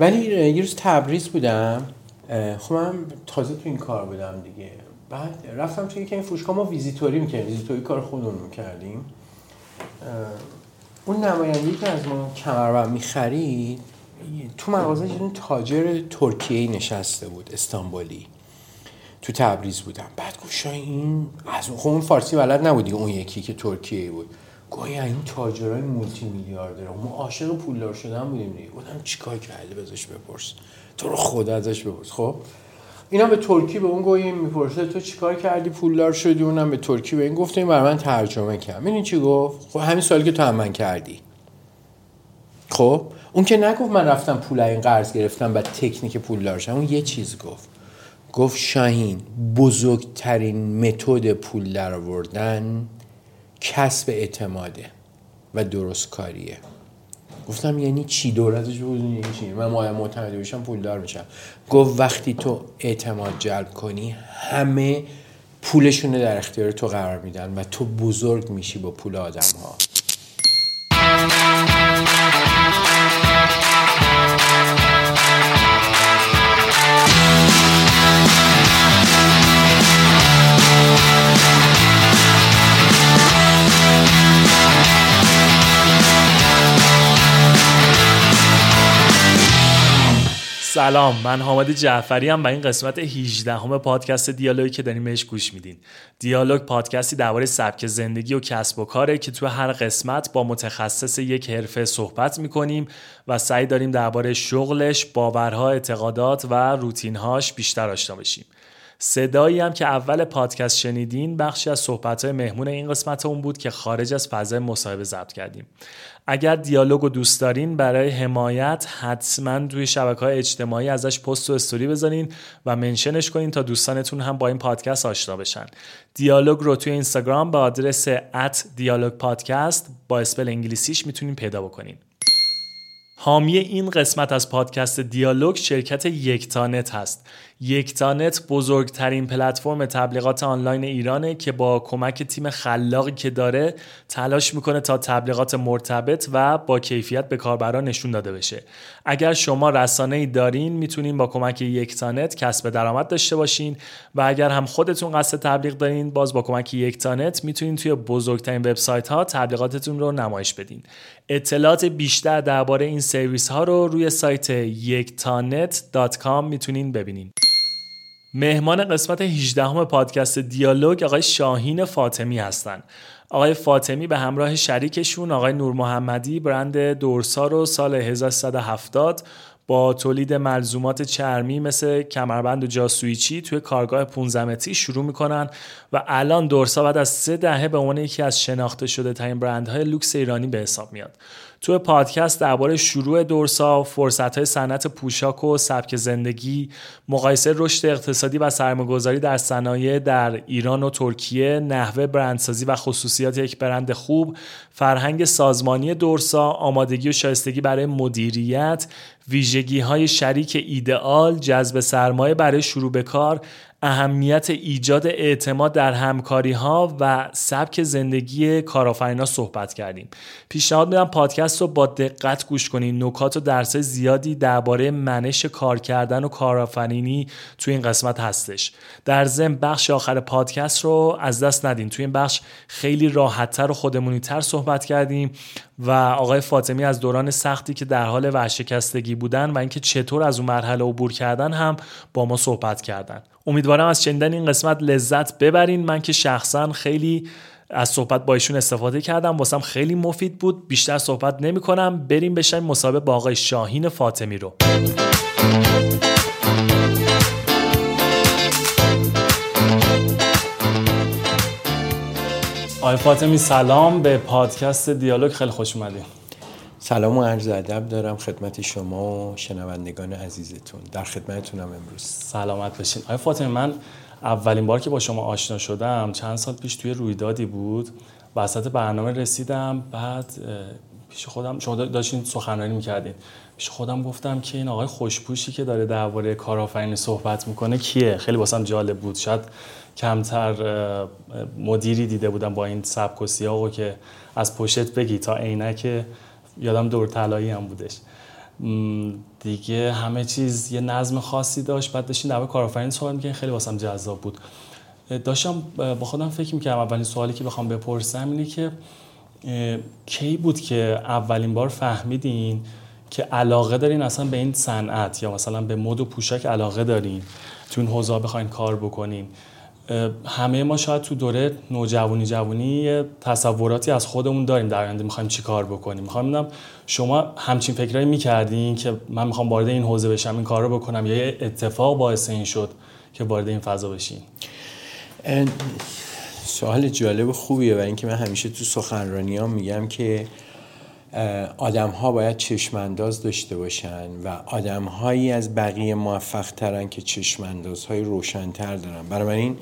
ولی یه روز تبریز بودم. خب من تازه تو این کار بودم دیگه. بعد رفتم توی که این فروشگاه ما ویزیتوری می‌کردیم ویزیتوری کار خودمون می‌کردیم اون نماینده که از ما کمربند می‌خرید تو مغازه یه تاجر ترکیه نشسته بود استانبولی. تو تبریز بودم. بعد گفت این از اون خب اون فارسی بلد نبودی اون یکی که ترکیه بود. گویا این تاجرای مولتی میلیاردر ما عاشق پولدار شدن بودیم دیگه. گفتم چیکار کردی؟ ازش بپرس. تو رو خدا ازش بپرس. خب؟ اینا به ترکی به اون گویی می‌پرسه تو چیکار کردی؟ پولدار شدی؟ اونم به ترکی به این گفت این برای من ترجمه کرد. این چی گفت؟ خب همین سالی که تو هم من کردی. خب؟ اون که نگفت من رفتم پول این قرض گرفتم و تکنیک پولدار شدم اون یه چیز گفت. گفت شاهین بزرگترین متد پول درآوردن کسب اعتماده و درست کاریه. گفتم یعنی چی؟ دولتش بودون یعنی چی؟ من مایا معتمدی بشم پولدار میشم. گفت وقتی تو اعتماد جلب کنی همه پولشون در اختیار تو قرار میدن و تو بزرگ میشی با پول آدم ها سلام من حامد جعفری هم و این قسمت 18 همه پادکست دیالوگی که داریم بهش گوش میدین. دیالوگ پادکستی درباره سبک زندگی و کسب و کاره که تو هر قسمت با متخصص یک حرفه صحبت می‌کنیم و سعی داریم درباره شغلش باورها اعتقادات و روتینهاش بیشتر آشنا بشیم. صدایی هم که اول پادکست شنیدین بخشی از صحبت مهمون این قسمت اون بود که خارج از فضای مصاحبه ضبط کردیم. اگر دیالوگ رو دوست دارین برای حمایت حتما توی شبکه های اجتماعی ازش پست و استوری بزنین و mention ش کنین تا دوستانتون هم با این پادکست آشنا بشن. دیالوگ رو توی اینستاگرام به آدرس at دیالوگ پادکست با spell انگلیسیش می‌تونین پیدا بکنین. حامی این قسمت از پادکست دیالوگ شرکت یکتانت هست. یکتانت بزرگترین پلتفرم تبلیغات آنلاین ایرانه که با کمک تیم خلاقی که داره تلاش می‌کنه تا تبلیغات مرتبط و با کیفیت به کاربران نشون داده بشه. اگر شما رسانه ای دارین می‌تونین با کمک یکتانت کسب درآمد داشته باشین و اگر هم خودتون قصد تبلیغ دارین باز با کمک یکتانت می‌تونین توی بزرگترین وبسایت ها تبلیغاتتون رو نمایش بدین. اطلاعات بیشتر درباره این سرویس ها رو روی سایت یکتانت.com می‌تونین ببینین. مهمان قسمت 18 پادکست دیالوگ آقای شاهین فاطمی هستند. آقای فاطمی به همراه شریکشون آقای نور محمدی برند دورسا رو سال 1370 با تولید ملزومات چرمی مثل کمربند و جاسویچی توی کارگاه 15 متری شروع می‌کنن و الان دورسا بعد از سه دهه به عنوان یکی از شناخته شده ترین برندهای لوکس ایرانی به حساب میاد. توی پادکست درباره شروع دورسا، فرصت‌های صنعت پوشاک و سبک زندگی، مقایسه رشد اقتصادی و سرمایه‌گذاری در صنایع در ایران و ترکیه، نحوه برندسازی و خصوصیات یک برند خوب، فرهنگ سازمانی دورسا، آمادگی و شایستگی برای مدیریت، ویژگی های شریک ایدئال، جذب سرمایه برای شروع به کار، اهمیت ایجاد اعتماد در همکاری ها و سبک زندگی کارآفرینا صحبت کردیم. پیشنهاد میدم پادکست رو با دقت گوش کنین. نکات و درس زیادی درباره منش کار کردن و کارآفرینی تو این قسمت هستش. در ضمن بخش آخر پادکست رو از دست ندین. تو این بخش خیلی راحتتر و خودمونیتر صحبت کردیم. و آقای فاطمی از دوران سختی که در حال ورشکستگی بودن و اینکه چطور از اون مرحله عبور کردن هم با ما صحبت کردن. امیدوارم از شنیدن این قسمت لذت ببرین. من که شخصا خیلی از صحبت با ایشون استفاده کردم. واسم خیلی مفید بود. بیشتر صحبت نمی کنم بریم بشن مصاحبه با آقای شاهین فاطمی رو. آقای فاطمی سلام. به پادکست دیالوگ خیلی خوش اومدید سلام و عرض ادب دارم خدمت شما و شنوندگان عزیزتون. در خدمتتونم امروز. سلامت باشین. آقای فاطمی من اولین بار که با شما آشنا شدم چند سال پیش توی رویدادی بود. وسط برنامه رسیدم بعد پیش خودم شما داشتین سخنرانی می‌کردین. پیش خودم گفتم که این آقای خوشپوشی که داره درباره کارآفرینی صحبت می‌کنه کیه؟ خیلی واسم جالب بود. شاید کمتر مدیری دیده بودم با این سبک و سیاقو که از پشت بگی تا عینک یادم دور طلایی هم بودش. دیگه همه چیز یه نظم خاصی داشت. بعد داشتین در کارآفرینی صحبت می‌کنین خیلی واسم جذاب بود. داشتم با خودم فکر می‌کردم اولین سوالی که بخوام بپرسم اینه که کی بود که اولین بار فهمیدین که علاقه دارین اصلا به این صنعت یا مثلا به مد و پوشاک علاقه دارین تو این حوزه بخواین کار بکنین؟ همه ما شاید تو دوره نوجوانی جوانی تصوراتی از خودمون داریم در آینده می‌خوایم چی کار بکنیم؟ می‌خوام ببینم شما همچین فکرایی می‌کردین که من می‌خوام وارد این حوزه بشم این کار رو بکنم یا یه اتفاق باعث این شد که وارد این فضا بشین؟ سوال جالب و خوبیه و اینکه من همیشه تو سخنرانی ها میگم که آدم ها باید چشمانداز داشته باشن و آدم هایی از بقیه موفق ترن که چشمانداز های روشنتر دارن. برای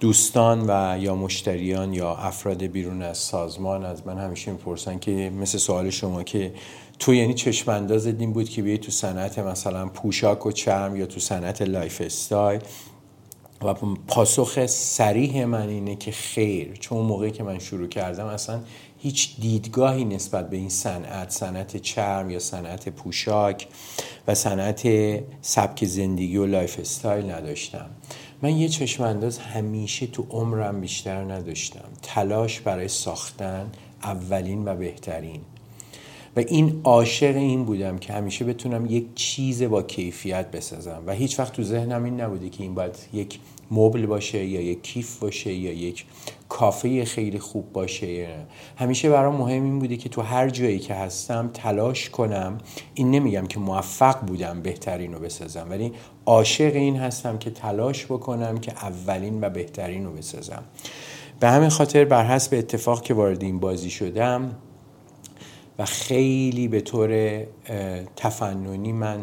دوستان و یا مشتریان یا افراد بیرون از سازمان از من همیشه می‌پرسن که مثل سوال شما که تو یعنی چشمانداز این بود که بیای تو صنعت مثلا پوشاک و چرم یا تو صنعت lifestyle؟ و پاسخ صریح من اینه که خیر. چون موقعی که من شروع کردم اصلا هیچ دیدگاهی نسبت به این صنعت صنعت چرم یا صنعت پوشاک و صنعت سبک زندگی و lifestyle نداشتم. من یه چشم انداز همیشه تو عمرم بیشتر نداشتم. تلاش برای ساختن اولین و بهترین. و این عاشق این بودم که همیشه بتونم یک چیز با کیفیت بسازم. و هیچ وقت تو ذهنم این نبوده که این باید یک مبل باشه یا یک کیف باشه یا یک کافه خیلی خوب باشه. همیشه برام مهم این بوده که تو هر جایی که هستم تلاش کنم. این نمیگم که موفق بودم بهترین رو بسازم ولی عاشق این هستم که تلاش بکنم که اولین و بهترین رو بسازم. به همین خاطر بر حسب اتفاق که وارد این بازی شدم و خیلی به طور تفننی من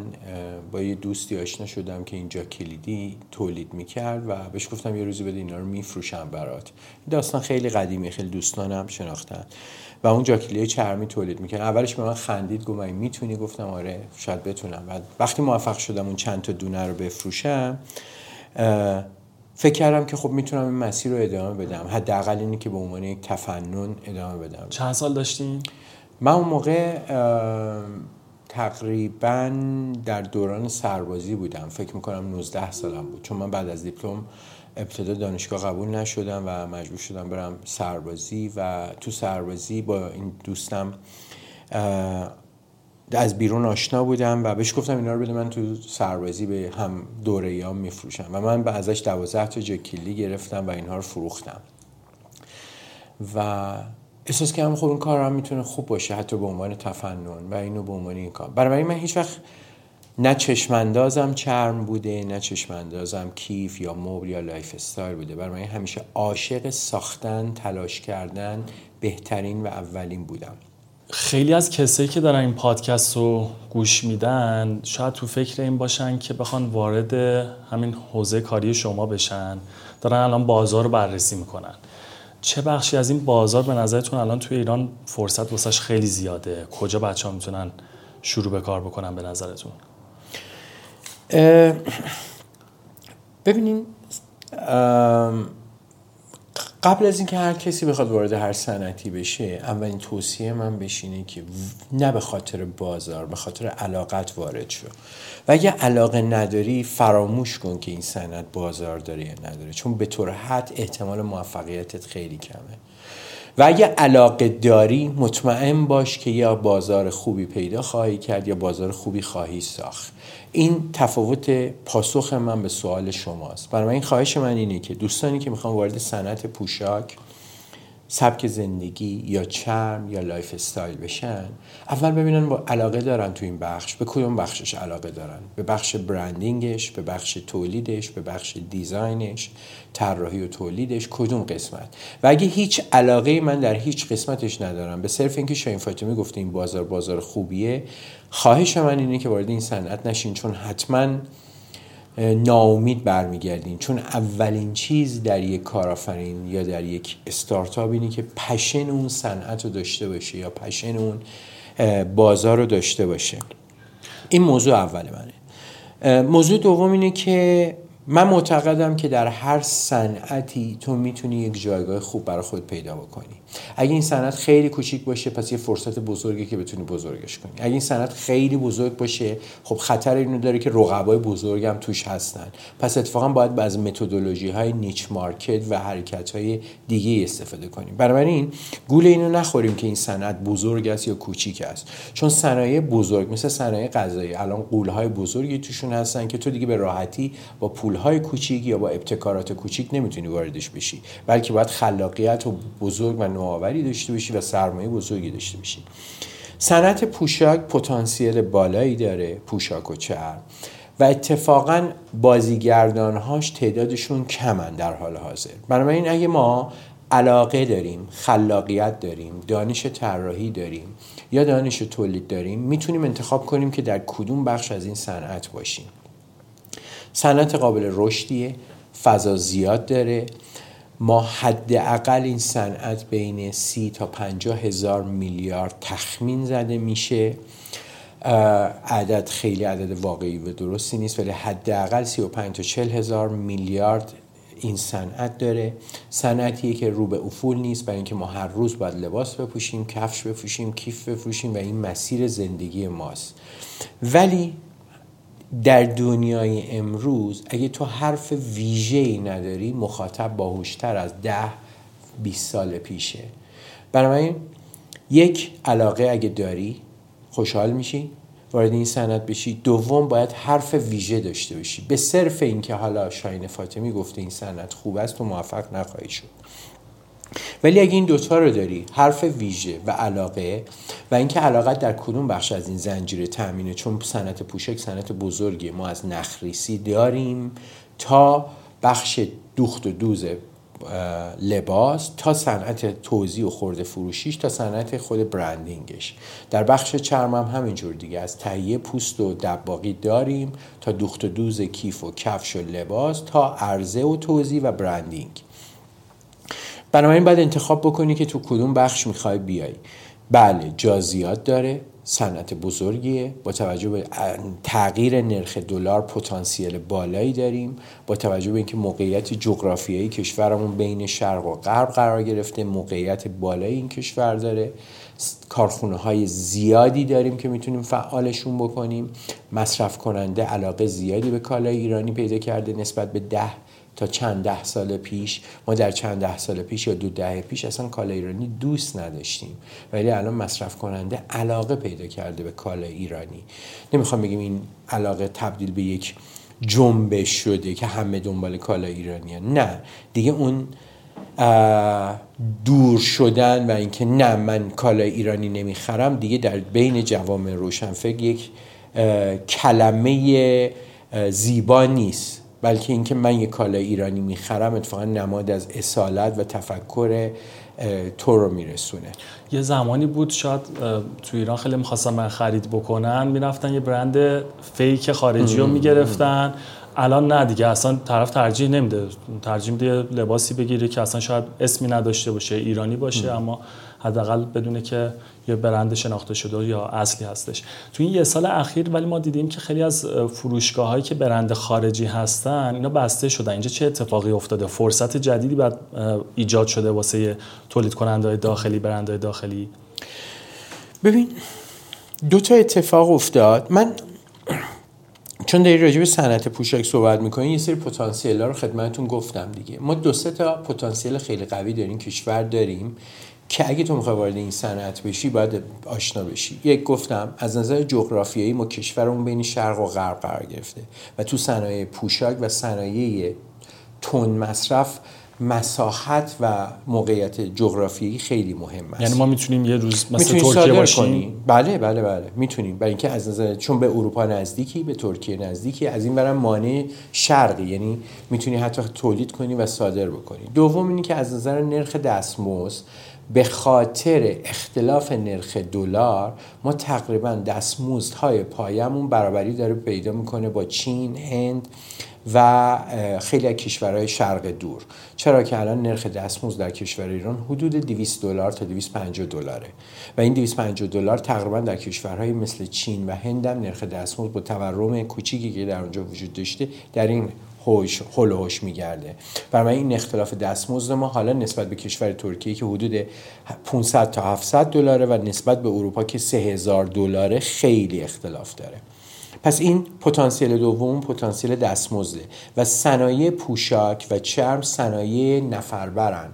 با یه دوستی آشنا شدم که اینجا کلیدی تولید می‌کرد و بهش گفتم یه روزی بده اینا رو میفروشم برات. داستان خیلی قدیمی خیلی دوستانم شناختن. و اون جاکیلی چرمی تولید می‌کرد. اولش به من خندید گفت می‌تونی؟ گفتم آره شاید بتونم. و وقتی موفق شدم اون چند تا دونه رو بفروشم فکر کردم که خب می‌تونم این مسیر رو ادامه بدم. حداقل اینی که به عنوان یک تفنن ادامه بدم. چند سال داشتین؟ من اون موقع تقریبا در دوران سربازی بودم. فکر می‌کنم 19 سالم بود. چون من بعد از دیپلم ابتدا دانشگاه قبول نشدم و مجبور شدم برم سربازی و تو سربازی با این دوستم از بیرون آشنا بودم و بهش گفتم اینا رو بده من تو سربازی به هم دوره‌ایا میفروشم. و من به ازش دوازده تا جاکلیدی گرفتم و اینها رو فروختم. و احساس کردم خب این کار هم می‌تونه خوب باشه حتی به عنوان تفنن و اینو به عنوان این کار. برای من هیچ وقت نه چشماندازم چرم بوده نه چشماندازم کیف یا مبل یا lifestyle بوده. برای من همیشه عاشق ساختن تلاش کردن بهترین و اولین بودم. خیلی از کسایی که دارن این پادکست رو گوش میدن شاید تو فکر این باشن که بخوان وارد همین حوزه کاری شما بشن. دارن الان بازار رو بررسی می‌کنن. چه بخشی از این بازار به نظرتون الان توی ایران فرصت واسش خیلی زیاده؟ کجا بچه ها می‌تونن شروع به کار بکنن به نظرتون؟ ببینین قبل از اینکه هر کسی بخواد وارد هر صنعتی بشه اولین توصیه من بشینه که نه به خاطر بازار به خاطر علاقت وارد شو. و اگه علاقه نداری فراموش کن که این صنعت بازار داره یا نداره. چون به طور حد احتمال موفقیتت خیلی کمه. و اگه علاقه داری مطمئن باش که یا بازار خوبی پیدا خواهی کرد یا بازار خوبی خواهی ساخت. این تفاوت پاسخ من به سوال شماست. برای این خواهش من اینه که دوستانی که می‌خوان وارد صنعت پوشاک سبک زندگی یا چرم یا lifestyle بشن اول ببینن با علاقه دارن تو این بخش به کدوم بخشش علاقه دارن؟ به بخش branding ش به بخش تولیدش به بخش design ش طراحی و تولیدش کدوم قسمت؟ و اگه هیچ علاقه من در هیچ قسمتش ندارم به صرف اینکه شاهین فاطمی گفته این بازار بازار خوبیه خواهش من اینه که وارد این صنعت نشین چون حتما ناامید برمیگردین. چون اولین چیز در یک کارآفرین یا در یک استارتاپ اینه که passion اون صنعت رو داشته باشه یا passion اون بازار رو داشته باشه. این موضوع اول منه. موضوع دوم اینه که من معتقدم که در هر صنعتی تو می‌تونی یک جایگاه خوب برای خود پیدا بکنی. اگه این صنعت خیلی کوچیک باشه پس یه فرصت بزرگی که بتونی بزرگش کنی. اگه این صنعت خیلی بزرگ باشه خب خطر اینو داره که رقبای بزرگ هم توش هستن. پس اتفاقا باید از متدولوژی های نیچ مارکت و حرکت های دیگه استفاده کنیم. بنابراین گول اینو نخوریم که این صنعت بزرگ است یا کوچیک است. چون صنایع بزرگ مثل صنایع غذایی الان قول های بزرگی توشون هستن که تو دیگه به راحتی با پول های کوچیک یا با ابتکارات کوچیک نمی‌تونی واردش بشی. بلکه باید خلاقیت و بزرگ و نوآوری داشته باشی و سرمایه بزرگی داشته باشی. صنعت پوشاک پتانسیل بالایی داره پوشاک و چرم. و اتفاقا بازیگردانهاش تعدادشون کمن در حال حاضر. بنابراین اگه ما علاقه داریم خلاقیت داریم دانش طراحی داریم یا دانش تولید داریم می‌تونیم انتخاب کنیم که در کدوم بخش از این صنعت باشیم. صنعت قابل رشدیه فضا زیاد داره ما حداقل این صنعت بین سی تا پنجاه هزار میلیارد تخمین زده میشه. عدد خیلی عدد واقعی و درستی نیست ولی حداقل 35 تا 40 هزار میلیارد این صنعت داره. صنعتیه که رو به افول نیست برای اینکه ما هر روز باید لباس بپوشیم کفش بپوشیم کیف بفروشیم و این مسیر زندگی ماست. ولی در دنیای امروز اگه تو حرف ویژه ای نداری مخاطب باهوشتر از ده 20 سال پیشه. بنابراین یک علاقه اگه داری خوشحال میشی وارد این صنعت بشی. دوم باید حرف ویژه داشته باشی. به صرف اینکه حالا شاین فاطمی گفته این صنعت خوب است و موفق نخواهی شد. ولی اگه این دوتا رو داری حرف ویژه و علاقه و اینکه علاقت در کدوم بخش از این زنجیره تامینه چون صنعت پوشک صنعت بزرگی ما از نخریسی داریم تا بخش دوخت و دوز لباس تا صنعت توزیع و خورده فروشیش تا صنعت خود برندینگش. در بخش چرم هم همینجور دیگه از تهیه پوست و دباقی داریم تا دوخت و دوز کیف و کفش و لباس تا عرضه و توزیع و برندینگ. بنابراین باید انتخاب بکنی که تو کدوم بخش می‌خوای بیای. بله جا زیاد داره صنعت بزرگیه. با توجه به تغییر نرخ دلار پتانسیل بالایی داریم. با توجه به اینکه موقعیت جغرافیایی کشورمون بین شرق و غرب قرار گرفته موقعیت بالایی این کشور داره. کارخونه های زیادی داریم که می‌تونیم فعالشون بکنیم. مصرف کننده علاقه زیادی به کالای ایرانی پیدا کرده نسبت به ده تا چند ده سال پیش ما در چند ده سال پیش یا دو ده پیش اصلا کالا ایرانی دوست نداشتیم. ولی الان مصرف کننده علاقه پیدا کرده به کالا ایرانی. نمی‌خوام بگیم این علاقه تبدیل به یک جنبش شده که همه دنبال کالا ایرانی نه. دیگه اون دور شدن و اینکه نه من کالا ایرانی نمی‌خرم دیگه در بین جوامع روشنفکر یک کلمه زیبا نیست. بلکه اینکه من یک کالای ایرانی می‌خرم اتفاقا نماد از اصالت و تفکر تو رو میرسونه. یه زمانی بود شاید تو ایران خیلی می‌خواستن من خرید بکنن می‌رفتن یه برند فیک خارجی رو می‌گرفتن. الان نه دیگه اصلا طرف ترجیح نمیده. ترجیح میده لباسی بگیره که اصلا شاید اسمی نداشته باشه ایرانی باشه اما حداقل بدونه که یه برند شناخته شده یا اصلی هستش. تو این یه سال اخیر ولی ما دیدیم که خیلی از فروشگاه هایی که برند خارجی هستن اینا بسته شدن. اینجا چه اتفاقی افتاده؟ فرصت جدیدی بعد ایجاد شده واسه تولید کننده داخلی برند داخلی؟ ببین دو تا اتفاق افتاد. من چون داری راجع به صنعت پوشاک صحبت می‌کنین یه سری پتانسیل رو خدمتتون گفتم دیگه. ما دو سه تا پتانسیل خیلی قوی داریم کشور داریم. که اگه تو می‌خوای وارد این صنعت بشی باید آشنا بشی. یک گفتم از نظر جغرافیایی ما کشورمون بین شرق و غرب قرار گرفته و تو صنایع پوشاک و صنایع تون مصرف مساحت و موقعیت جغرافیایی خیلی مهم است. یعنی ما می‌تونیم یه روز مثل ترکیه باشیم؟ بله بله بله. می‌تونیم. برای اینکه از نظر چون به اروپا نزدیکی به ترکیه نزدیکی از این برم مانع شرقی. یعنی می‌تونی حتی تولید کنی و صادر بکنی. دوم اینی که از نظر نرخ دستمزد به خاطر اختلاف نرخ دلار ما تقریبا دستمزدهای پایمون برابری داره پیدا می‌کنه با چین، هند و خیلی از کشورهای شرق دور. چرا که الان نرخ دستمزد در کشور ایران حدود 200 دلار تا 250 دلاره. و این 250 دلار تقریبا در کشورهای مثل چین و هند هم نرخ دستمزد با تورم کوچیکی که در اونجا وجود داشته در این هوش هول هوش میگرده. برای این اختلاف دستمزد ما حالا نسبت به کشور ترکیه که حدود 500 تا 700 دلاره و نسبت به اروپا که 3000 دلاره خیلی اختلاف داره. پس این پتانسیل دوم پتانسیل دستمزده و صنایع پوشاک و چرم صنایع نفربرن.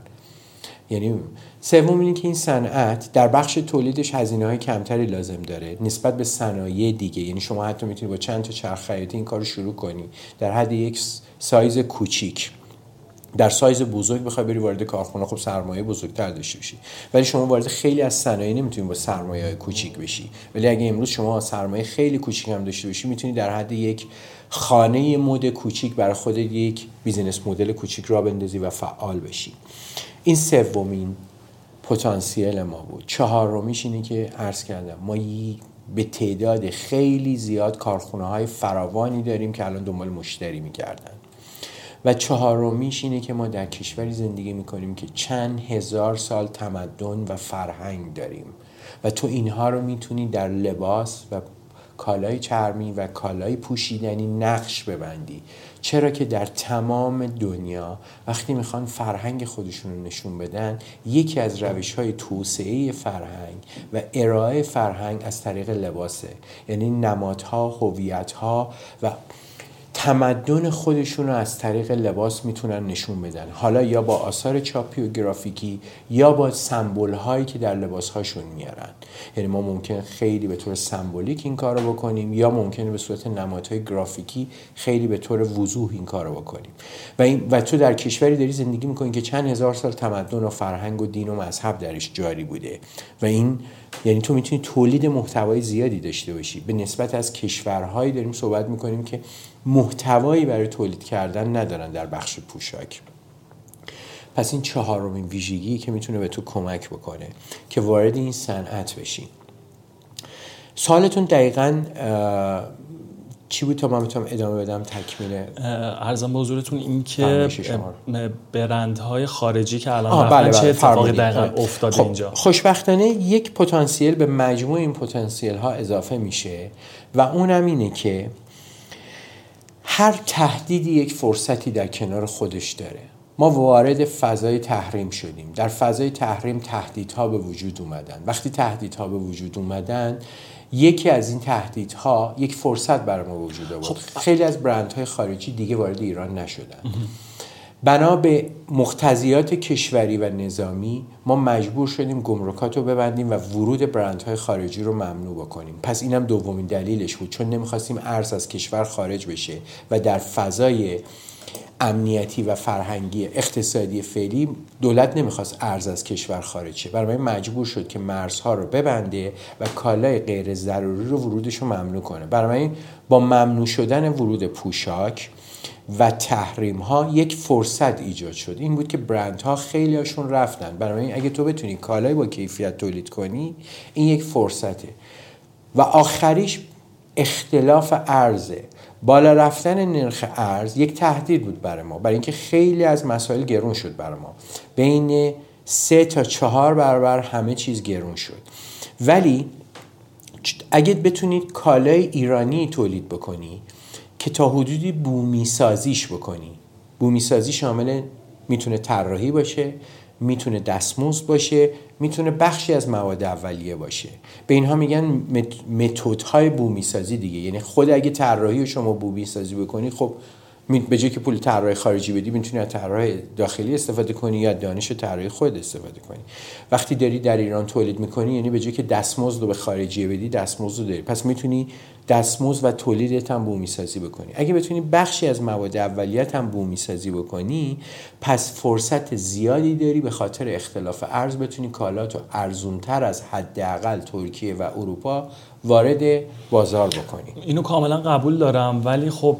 یعنی سوم اینه که این صنعت در بخش تولیدش هزینه های کمتری لازم داره نسبت به صنایع دیگه. یعنی شما حتی می‌تونید با چند تا چرخ خیاطی این کار شروع کنی. در حد یک سایز کوچیک. در سایز بزرگ بخوای بری وارد کارخونه خب سرمایه بزرگتر داشته باشی. ولی شما وارد خیلی از صنایع نمی‌تونید با سرمایه های کوچیک بشی. ولی اگه امروز شما سرمایه خیلی کوچیک هم داشته باشی می‌تونی در حد یک خانه مد کوچیک برای خودت یک business model کوچیک راه بندازی و فعال بشی. این سومین. پتانسیل ما بود. چهارمیش اینه که عرض کردم ما به تعداد خیلی زیاد کارخونه های فراوانی داریم که الان دنبال مشتری می‌کردن و چهارمیش اینه که ما در کشوری زندگی می‌کنیم که چند هزار سال تمدن و فرهنگ داریم. و تو اینها رو می‌تونی در لباس و کالای چرمی و کالای پوشیدنی نقش ببندی. چرا که در تمام دنیا وقتی می‌خوان فرهنگ خودشون رو نشون بدن یکی از روش های توسعه فرهنگ و ارائه فرهنگ از طریق لباسه. یعنی نمادها هویتها و تمدن خودشون رو از طریق لباس می‌تونن نشون بدن. حالا یا با آثار چاپی و گرافیکی یا با سمبل هایی که در لباس هاشون میارن. یعنی ما ممکن خیلی به طور سمبولیک این کار رو بکنیم یا ممکنه به صورت نمادهای گرافیکی خیلی به طور وضوح این کار رو بکنیم. و, این و تو در کشوری داری زندگی می‌کنی که چند هزار سال تمدن و فرهنگ و دین و مذهب درش جاری بوده. و این یعنی تو می‌تونی تولید محتوای زیادی داشته باشی. به نسبت از کشورهایی داریم صحبت می‌کنیم که محتوایی برای تولید کردن ندارن در بخش پوشاک. پس این چهارمین ویژگی که می‌تونه به تو کمک بکنه که وارد این صنعت بشی. سوالتون دقیقا چی بود تا من بتونم ادامه بدم تکمیل ارزم به حضورتون این که برندهای خارجی که الان بله بله چه اتفاقی دقیقا. افتاده خب. اینجا خوشبختانه یک پتانسیل به مجموع این پتانسیل ها اضافه میشه و اونم اینه که هر تهدیدی یک فرصتی در کنار خودش داره ما وارد فضای تحریم شدیم در فضای تحریم تهدیدها به وجود اومدن وقتی تهدیدها به وجود اومدن یکی از این تهدیدها یک فرصت برای ما وجود آورد خب خیلی از برندهای خارجی دیگه وارد ایران نشدن. بنا به مقتضیات کشوری و نظامی ما مجبور شدیم گمرکات رو ببندیم و ورود برندهای خارجی رو ممنوع بکنیم. پس اینم دومین دلیلش بود. چون نمی‌خواستیم ارز از کشور خارج بشه و در فضای امنیتی و فرهنگی اقتصادی فعلی دولت نمی‌خواست ارز از کشور خارج شه. برای مجبور شد که مرزها رو ببنده و کالای غیر ضروری رو ورودش رو ممنوع کنه. برای با ممنوع شدن ورود پوشاک و تحریم ها یک فرصت ایجاد شد. این بود که برند ها خیلی هاشون رفتن برای اگه تو بتونی کالای با کیفیت تولید کنی این یک فرصته. و آخریش اختلاف ارزه. بالا رفتن نرخ ارز یک تهدید بود برای ما برای اینکه خیلی از مسائل گرون شد برای ما. بین سه تا چهار برابر همه چیز گرون شد. ولی اگه بتونید کالای ایرانی تولید بکنی که تا حدودی بومی سازیش بکنی بومی سازی شامل می‌تونه طراحی باشه می‌تونه دستمزد باشه می‌تونه بخشی از مواد اولیه باشه. به اینها میگن متدهای بومی سازی دیگه. یعنی خود اگه طراحی شما بومی سازی بکنی خب به جای که پول طراح خارجی بدی می‌تونی از طراح داخلی استفاده کنی یا دانش طراحی خود استفاده کنی. وقتی داری در ایران تولید می‌کنی یعنی به جای که دستمزد رو به خارجی بدی دستمزد رو داری. پس می‌تونی دستمزد و تولیدت هم بومی سازی بکنی. اگه بتونی بخشی از مواد اولیت هم بومی سازی بکنی پس فرصت زیادی داری به خاطر اختلاف ارز بتونی کالاتو ارزونتر از حداقل ترکیه و اروپا وارد بازار بکنی. اینو کاملا قبول دارم ولی خب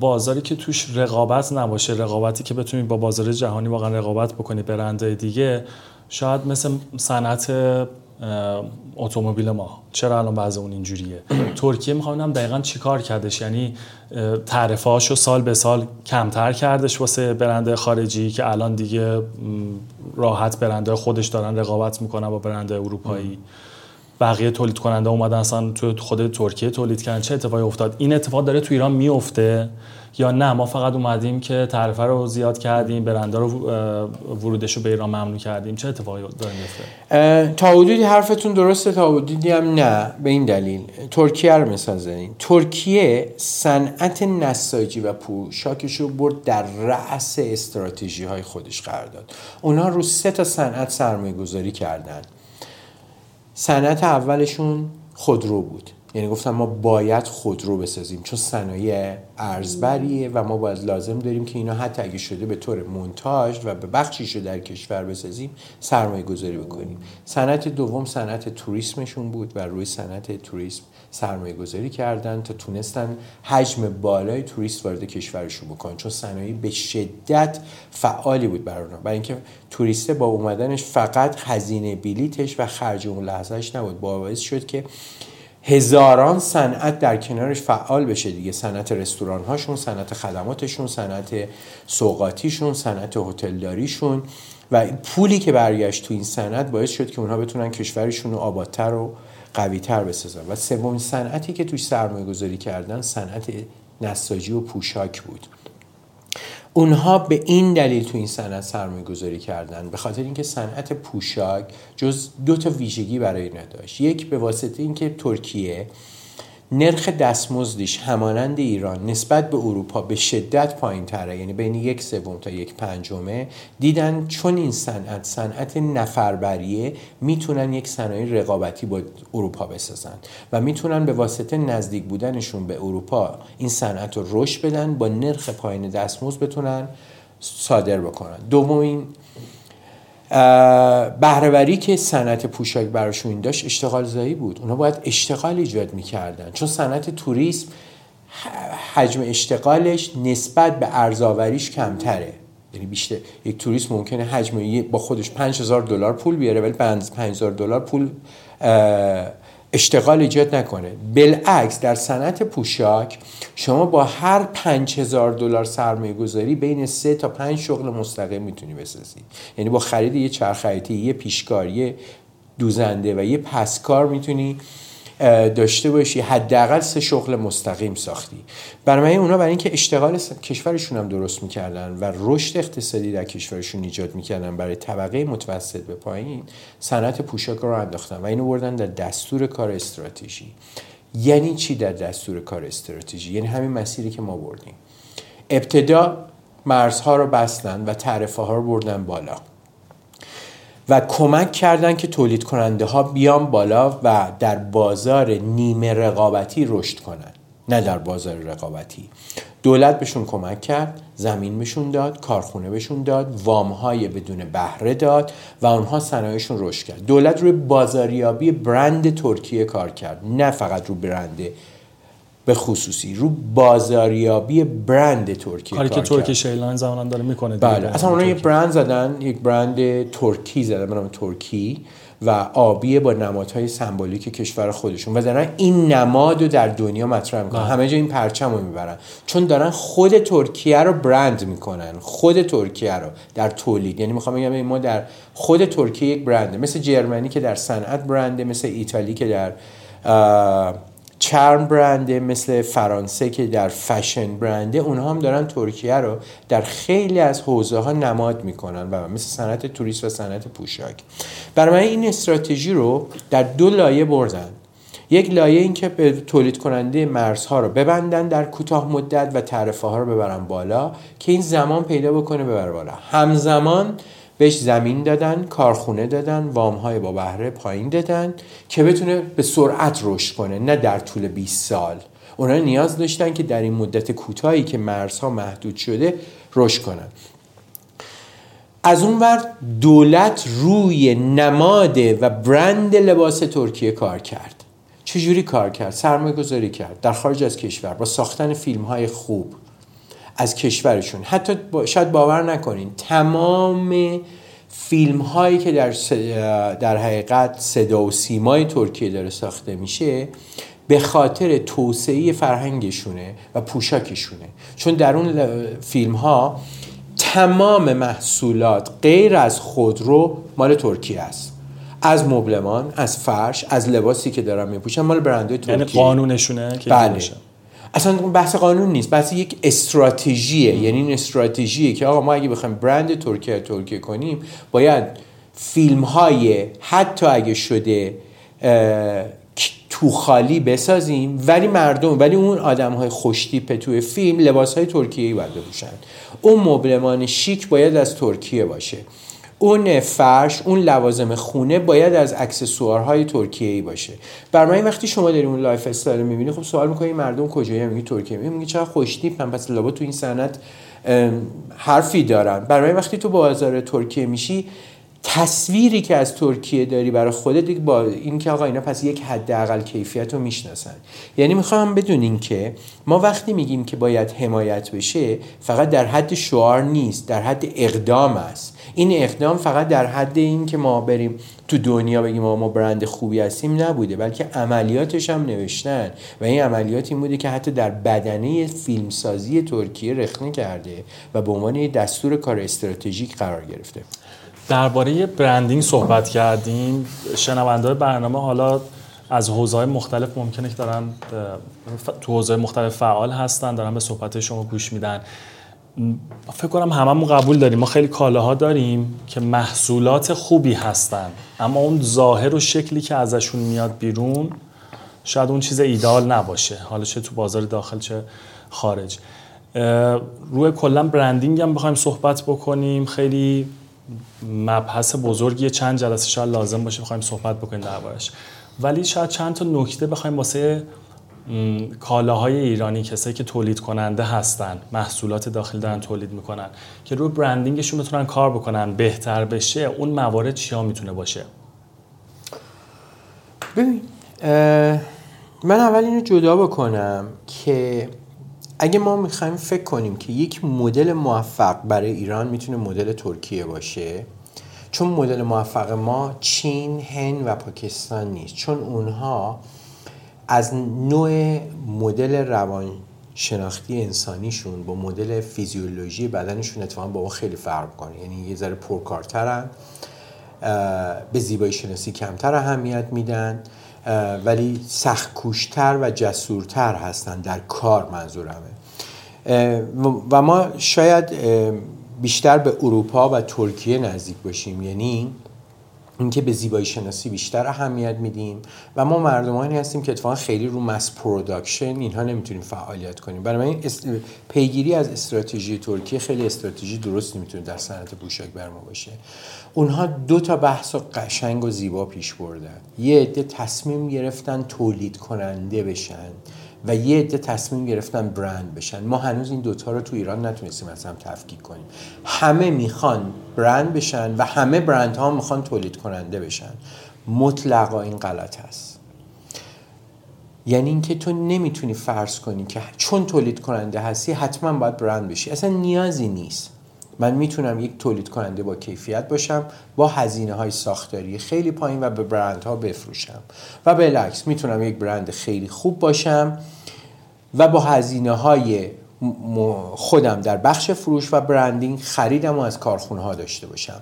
بازاری که توش رقابت نباشه رقابتی که بتونی با بازار جهانی واقعا رقابت بکنی برندهای دیگه شاید مثل صنعت اتومبیل ما. چرا الان بعض اون اینجوریه؟ ترکیه می‌خوام دقیقا چیکار کردش. یعنی تعرفه هاشو سال به سال کمتر کردش واسه برنده خارجی که الان دیگه راحت برنده خودش دارن رقابت می‌کنن با برنده اروپایی. بقیه تولید کننده اومدن اصلا تو خود ترکیه تولید کردن. چه اتفاقی افتاد؟ این اتفاق داره تو ایران میفته یا نه؟ ما فقط اومدیم که تعرفه رو زیاد کردیم برنده رو ورودش رو به ایران ممنوع کردیم. چه اتفاقی داره میفته؟ تا حدودی حرفتون درسته تا حدودی هم نه. به این دلیل. ترکیه رو مثال زدین ترکیه صنعت نساجی و پوشاکش رو برد در رأس استراتژی های خودش قرار داد. اونها رو سه تا صنعت سرمایه گذاری کردن. صنعت اولشون خودرو بود. یعنی گفتم ما باید خودرو بسازیم چون صنایع ارزبریه و ما باید لازم داریم که اینا حتی اگه شده به طور مونتاژ و به بخشیشو در کشور بسازیم سرمایه گذاری بکنیم. صنعت دوم صنعت توریسمشون بود و روی صنعت توریسم سرمایه گذاری کردن تا تونستن حجم بالای توریست وارد کشورشون بکنن چون صنایع به شدت فعالی بود برای اونا. برای اینکه توریسته با اومدنش فقط هزینه بلیتش و خرج اون لحظهش نبود. باعث شد که هزاران صنعت در کنارش فعال بشه دیگه. صنعت رستوران هاشون صنعت خدماتشون صنعت سوقاتیشون صنعت هتلداریشون. و پولی که برگشت تو این صنعت باعث شد که اونها بتونن کشورشون رو آبادتر و قویتر بسازن. و سومین صنعتی که توش سرمایه گذاری کردن صنعت نساجی و پوشاک بود. اونها به این دلیل تو این صنعت سرمایه گذاری کردن به خاطر اینکه صنعت پوشاک جز دو تا ویژگی برای نداشت یک به واسطه اینکه ترکیه نرخ دستمزدش همانند ایران نسبت به اروپا به شدت پایین تره یعنی بین یک سوم تا یک پنجمه. دیدن چون این صنعت صنعت نفربریه می‌تونن یک صنایع رقابتی با اروپا بسازن و می‌تونن به واسطه نزدیک بودنشون به اروپا این صنعت رو رشد بدن با نرخ پایین دستمزد بتونن صادر بکنن. دومین بهرهوری که صنعت پوشاک براشون داشت اشتغال زایی بود. اونا باید اشتغال ایجاد می‌کردن. چون صنعت توریسم حجم اشتغالش نسبت به ارزاوریش کمتره. یعنی بیشتر یک توریست ممکنه حجم با خودش 5000 دلار پول بیاره ولی 5000 دلار پول اشتغال ایجاد نکنه. بالعکس در صنعت پوشاک شما با هر 5000 دلار سرمایه گذاری بین 3 تا 5 شغل مستقیم می‌تونی بسازی. یعنی با خرید یه چرخیتی یه پیشکار یه دوزنده و یه پسکار می‌تونی داشته باشی حداقل سه شغل مستقیم ساختی. برای اونا برای اینکه اشتغال کشورشون هم درست می‌کردن و رشد اقتصادی در کشورشون ایجاد می‌کردن برای طبقه متوسط به پایین صنعت پوشاک رو انداختن و اینو بردن در دستور کار استراتژی. یعنی چی در دستور کار استراتژی؟ یعنی همین مسیری که ما بردیم. ابتدا مرزها رو بستن و تعرفه ها رو بردن بالا. و کمک کردن که تولید کننده ها بیان بالا و در بازار نیمه رقابتی رشد کنند. نه در بازار رقابتی. دولت بهشون کمک کرد زمین بهشون داد کارخونه بهشون داد وام های بدون بهره داد و اونها صنایعشون رشد کرد. دولت روی بازاریابی برند ترکیه کار کرد. نه فقط رو برند به خصوصی رو بازاریابی برند ترکیه کاری که Turkish Airline زمانم داره می‌کنه بله. اصلا اونها یک برند زدن یک برند ترکی زدن به نام ترکی و آبیه با نمادهای سمبولیک کشور خودشون. و دارن این نماد رو در دنیا مطرح می‌کنن. همه جا این پرچم رو می‌برن. چون دارن خود ترکیه رو برند می‌کنن. خود ترکیه رو در تولید. یعنی می‌خوام بگم ما در خود ترکیه یک برنده. مثل جرمنی که در صنعت برنده مثل ایتالی که در چرم برنده مثل فرانسه که در فشن برنده اونها هم دارن ترکیه رو در خیلی از حوزه ها نماد می‌کنن و مثل صنعت توریست و صنعت پوشاک. برای این استراتژی رو در دو لایه بردن. یک لایه این که به تولید کننده مرزها رو ببندن در کوتاه مدت و تعرفه ها رو ببرن بالا که این زمان پیدا بکنه ببره بالا. همزمان بهش زمین دادن کارخونه دادن وام های با بهره پایین دادن که بتونه به سرعت رشد کنه نه در طول 20 سال. اونا نیاز داشتن که در این مدت کوتاهی که مرزها محدود شده رشد کنن. از اون ور دولت روی نماد و برند لباس ترکیه کار کرد. چجوری کار کرد؟ سرمایه گذاری کرد. در خارج از کشور. با ساختن فیلم های خوب. از کشورشون. حتی شاید باور نکنین تمام فیلم هایی که در, در حقیقت صدا و سیمای ترکیه داره ساخته میشه به خاطر توسعه فرهنگشونه و پوشاکشونه. چون در اون فیلم ها تمام محصولات غیر از خودرو مال ترکیه است. از مبلمان از فرش از لباسی که دارن میپوشن مال برندهای ترکیه. یعنی قانونشونه که بله. اصلا بحث قانون نیست بحث یک استراتژیه. یعنی این استراتژیه که آقا ما اگه بخوایم برند ترکیه ترکیه کنیم باید فیلم های حتی اگه شده تو خالی بسازیم ولی مردم ولی اون آدم های خوشتیپ توی فیلم لباس های ترکیه باید بپوشن. اون مبلمان شیک باید از ترکیه باشه. اون فرش اون لوازم خونه باید از اکسسوارهای ترکیه ای باشه. برای وقتی شما داریم اون lifestyle رو می‌بینی خب سوال می‌کنی مردم کجایی میگی ترکیه. میگی میگی چقدر خوشتیپن پس لابد تو این صنعت حرفی دارن. برای وقتی تو بازار ترکیه میشی تصویری که از ترکیه داری برای خودت با این که آقا اینا پس یک حداقل کیفیت رو می‌شناسن. یعنی می‌خوام بدونین که ما وقتی میگیم که باید حمایت بشه فقط در حد شعار نیست در حد اقدام است. این اقدام فقط در حد این که ما بریم تو دنیا بگیم ما برند خوبی هستیم نبوده بلکه عملیاتش هم نوشتن و این عملیات این بوده که حتی در بدنه فیلمسازی ترکیه رخنه کرده و به عنوان دستور کار استراتژیک قرار گرفته. درباره برندینگ صحبت کردیم. شنونده برنامه حالا از حوزه‌های مختلف ممکنه که دارن تو حوزه مختلف فعال هستن دارن به صحبت شما گوش میدن. فکر کنم هممون قبول داریم. ما خیلی کالاها داریم که محصولات خوبی هستن. اما اون ظاهر و شکلی که ازشون میاد بیرون شاید اون چیز ایدال نباشه. حالا چه تو بازار داخل چه خارج. روی کلا برندینگ هم بخوایم صحبت بکنیم. خیلی مبحث بزرگی چند جلسه شاید لازم باشه بخوایم صحبت بکنیم دربارش. ولی شاید چند تا نکته بخوایم واسه کالاهای ایرانی کسایی که تولید کننده هستن محصولات داخل دارن تولید می‌کنن که روی برندینگشون بتونن کار بکنن بهتر بشه اون موارد چیا می‌تونه باشه؟ ببین من اول اینو جدا بکنم که اگه ما می‌خوایم فکر کنیم که یک مدل موفق برای ایران می‌تونه مدل ترکیه باشه چون مدل موفق ما چین، هند و پاکستان نیست چون اونها از نوع مدل روان شناختی انسانیشون با مدل فیزیولوژی بدنشون اتفاقا با ما خیلی فرق کنه یعنی یه ذره پرکارترن به زیبایی شناسی کمتر اهمیت میدن ولی سخت کوشتر و جسورتر هستن در کار منظورمه. و- ما شاید بیشتر به اروپا و ترکیه نزدیک باشیم. یعنی اینکه به زیبایی شناسی بیشتر اهمیت میدیم و ما مردمانی هستیم که اتفاقا خیلی رو mass production اینها نمی‌تونیم فعالیت کنیم. برای من است- پیگیری از استراتژی ترکیه خیلی استراتژی درستی می‌تونه در صنعت پوشاک بر ما باشه. اونها دو تا بحث قشنگ و زیبا پیش بردن. یه عده تصمیم گرفتن تولید کننده بشن. و یه عده تصمیم گرفتن برند بشن. ما هنوز این دوتا رو تو ایران نتونستیم از هم تفکیک کنیم. همه می‌خوان برند بشن و همه برند ها می‌خوان تولید کننده بشن. مطلقا این غلط هست. یعنی اینکه تو نمی‌تونی فرض کنی که چون تولید کننده هستی حتما باید برند بشی. اصلا نیازی نیست. من می‌تونم یک تولید کننده با کیفیت باشم با هزینه های ساختاری خیلی پایین و به برندها بفروشم. و بالعکس می‌تونم یک برند خیلی خوب باشم و با هزینه های خودم در بخش فروش و برندینگ خریدم و از کارخونه ها داشته باشم.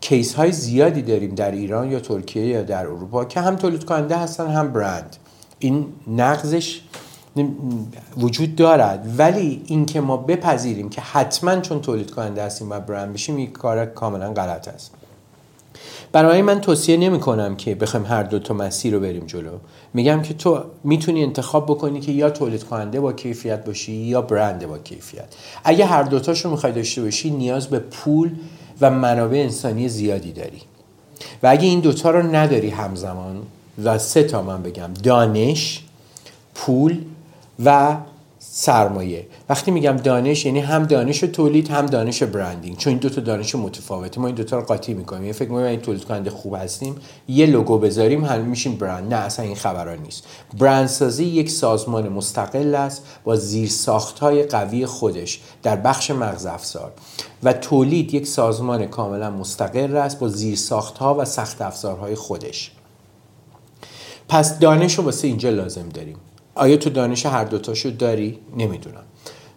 کیس های زیادی داریم در ایران یا ترکیه یا در اروپا که هم تولید کننده هستن هم برند. این نقضش وجود دارد. ولی اینکه ما بپذیریم که حتما چون تولید کننده هستیم و برند بشیم یک کار کاملا غلط است. برای من توصیه نمی کنم که بخوایم هر دو تا مسیر رو بریم جلو. میگم که تو می‌تونی انتخاب بکنی که یا تولید کننده با کیفیت باشی یا برند با کیفیت. اگه هر دوتاش رو می‌خوای داشته باشی نیاز به پول و منابع انسانی زیادی داری. و اگه این دوتا رو نداری همزمان و سه تا من بگم دانش پول و سرمایه. وقتی میگم دانش یعنی هم دانش تولید هم دانش برندینگ. چون این دو تا دانش متفاوته. ما این دوتا رو قاطی می‌کنیم. یعنی فکر می‌کنیم این تولید کننده خوب هستیم. یه لوگو بذاریم هم میشیم برند. نه اصلا این خبران نیست. برندسازی یک سازمان مستقل است با زیرساخت های قوی خودش در بخش مغز افزار. و تولید یک سازمان کاملا مستقل است با زیرساخت ها و سخت افزارهای خودش. پس دانش رو واسه اینجا لازم داریم. آیا تو دانش هر دوتاشو داری؟ نمی‌دونم.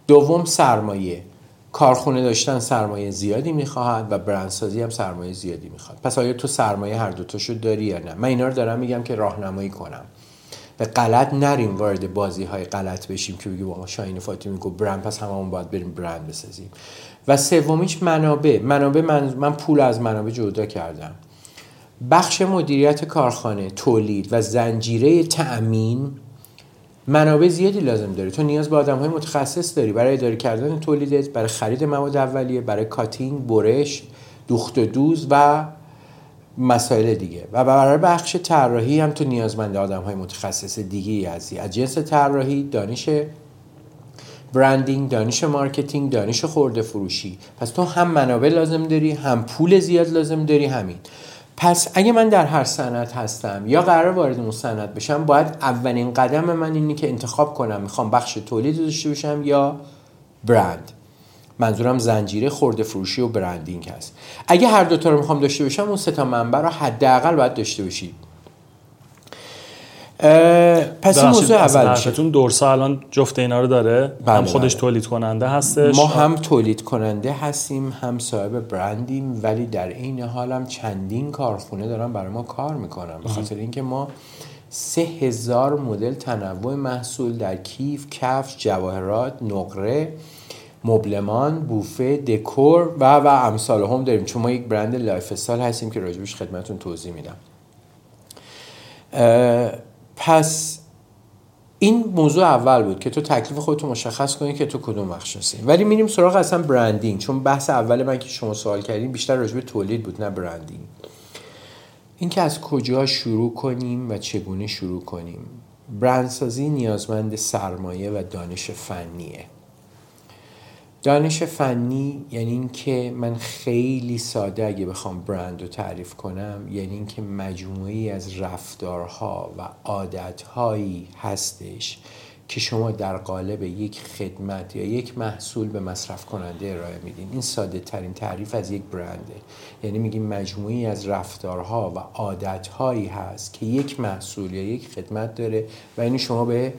دوم سرمایه. کارخونه داشتن سرمایه زیادی می‌خواهد و برندسازی هم سرمایه زیادی می‌خواد. پس آیا تو سرمایه هر دوتاشو داری یا نه؟ من اینا رو دارم میگم که راهنمایی کنم. به غلط نریم وارد بازی های غلط بشیم که بگیم آقا شاهین فاطمی گفت برند پس هممون باید بریم برند بسازیم. و سومیش منابع. منابع من, من پول از منابع جدا کردم. بخش مدیریت کارخانه تولید و زنجیره تأمین منابع زیادی لازم داری. تو نیاز به آدم های متخصص داری. برای اداره کردن تولیدت برای خرید مواد اولیه برای کاتینگ برش دوخت و دوز و مسائل دیگه. و برای بخش طراحی هم تو نیازمند آدم های متخصص دیگه هستی. از جنس طراحی دانش branding دانش marketing دانش خورده فروشی. پس تو هم منابع لازم داری هم پول زیاد لازم داری همین. پس اگه من در هر صنعت هستم یا قرار وارد اون صنعت بشم باید اولین قدم من اینی که انتخاب کنم می‌خوام بخش تولید داشته باشم یا برند. منظورم زنجیره خورده فروشی و branding هست. اگه هر دوتا رو می‌خوام داشته باشم اون سه تا منبع رو حداقل باید داشته باشید. پس این موضوع اول میشه. دورسا الان جفت اینا رو داره. بله هم خودش بله. تولید کننده هستش. ما هم تولید کننده هستیم هم صاحب برندیم ولی در این حال هم چندین کارخونه دارن برای ما کار می‌کنن. به خاطر اینکه ما سه هزار مدل تنوع محصول در کیف، کفش، جواهرات، نقره مبلمان، بوفه، دکور و و امثال هم داریم. چون ما یک برند lifestyle هستیم که راجبش خدمتتون توضیح میدم. پس این موضوع اول بود که تو تکلیف خودتو مشخص کنی که تو کدوم بخش هستی ولی میریم سراغ اصلا برندینگ چون بحث اول من که شما سوال کردیم بیشتر راجع به تولید بود نه برندینگ این که از کجا شروع کنیم و چگونه شروع کنیم. برندسازی نیازمند سرمایه و دانش فنیه. دانش فنی یعنی اینکه من خیلی ساده اگه بخوام برند رو تعریف کنم یعنی اینکه مجموعی از رفتارها و عادتهایی هستش که شما در قالب یک خدمت یا یک محصول به مصرف کننده ارائه میدین. این ساده ترین تعریف از یک برنده یعنی میگیم مجموعی از رفتارها و عادتهایی هست که یک محصول یا یک خدمت داره و اینو شما به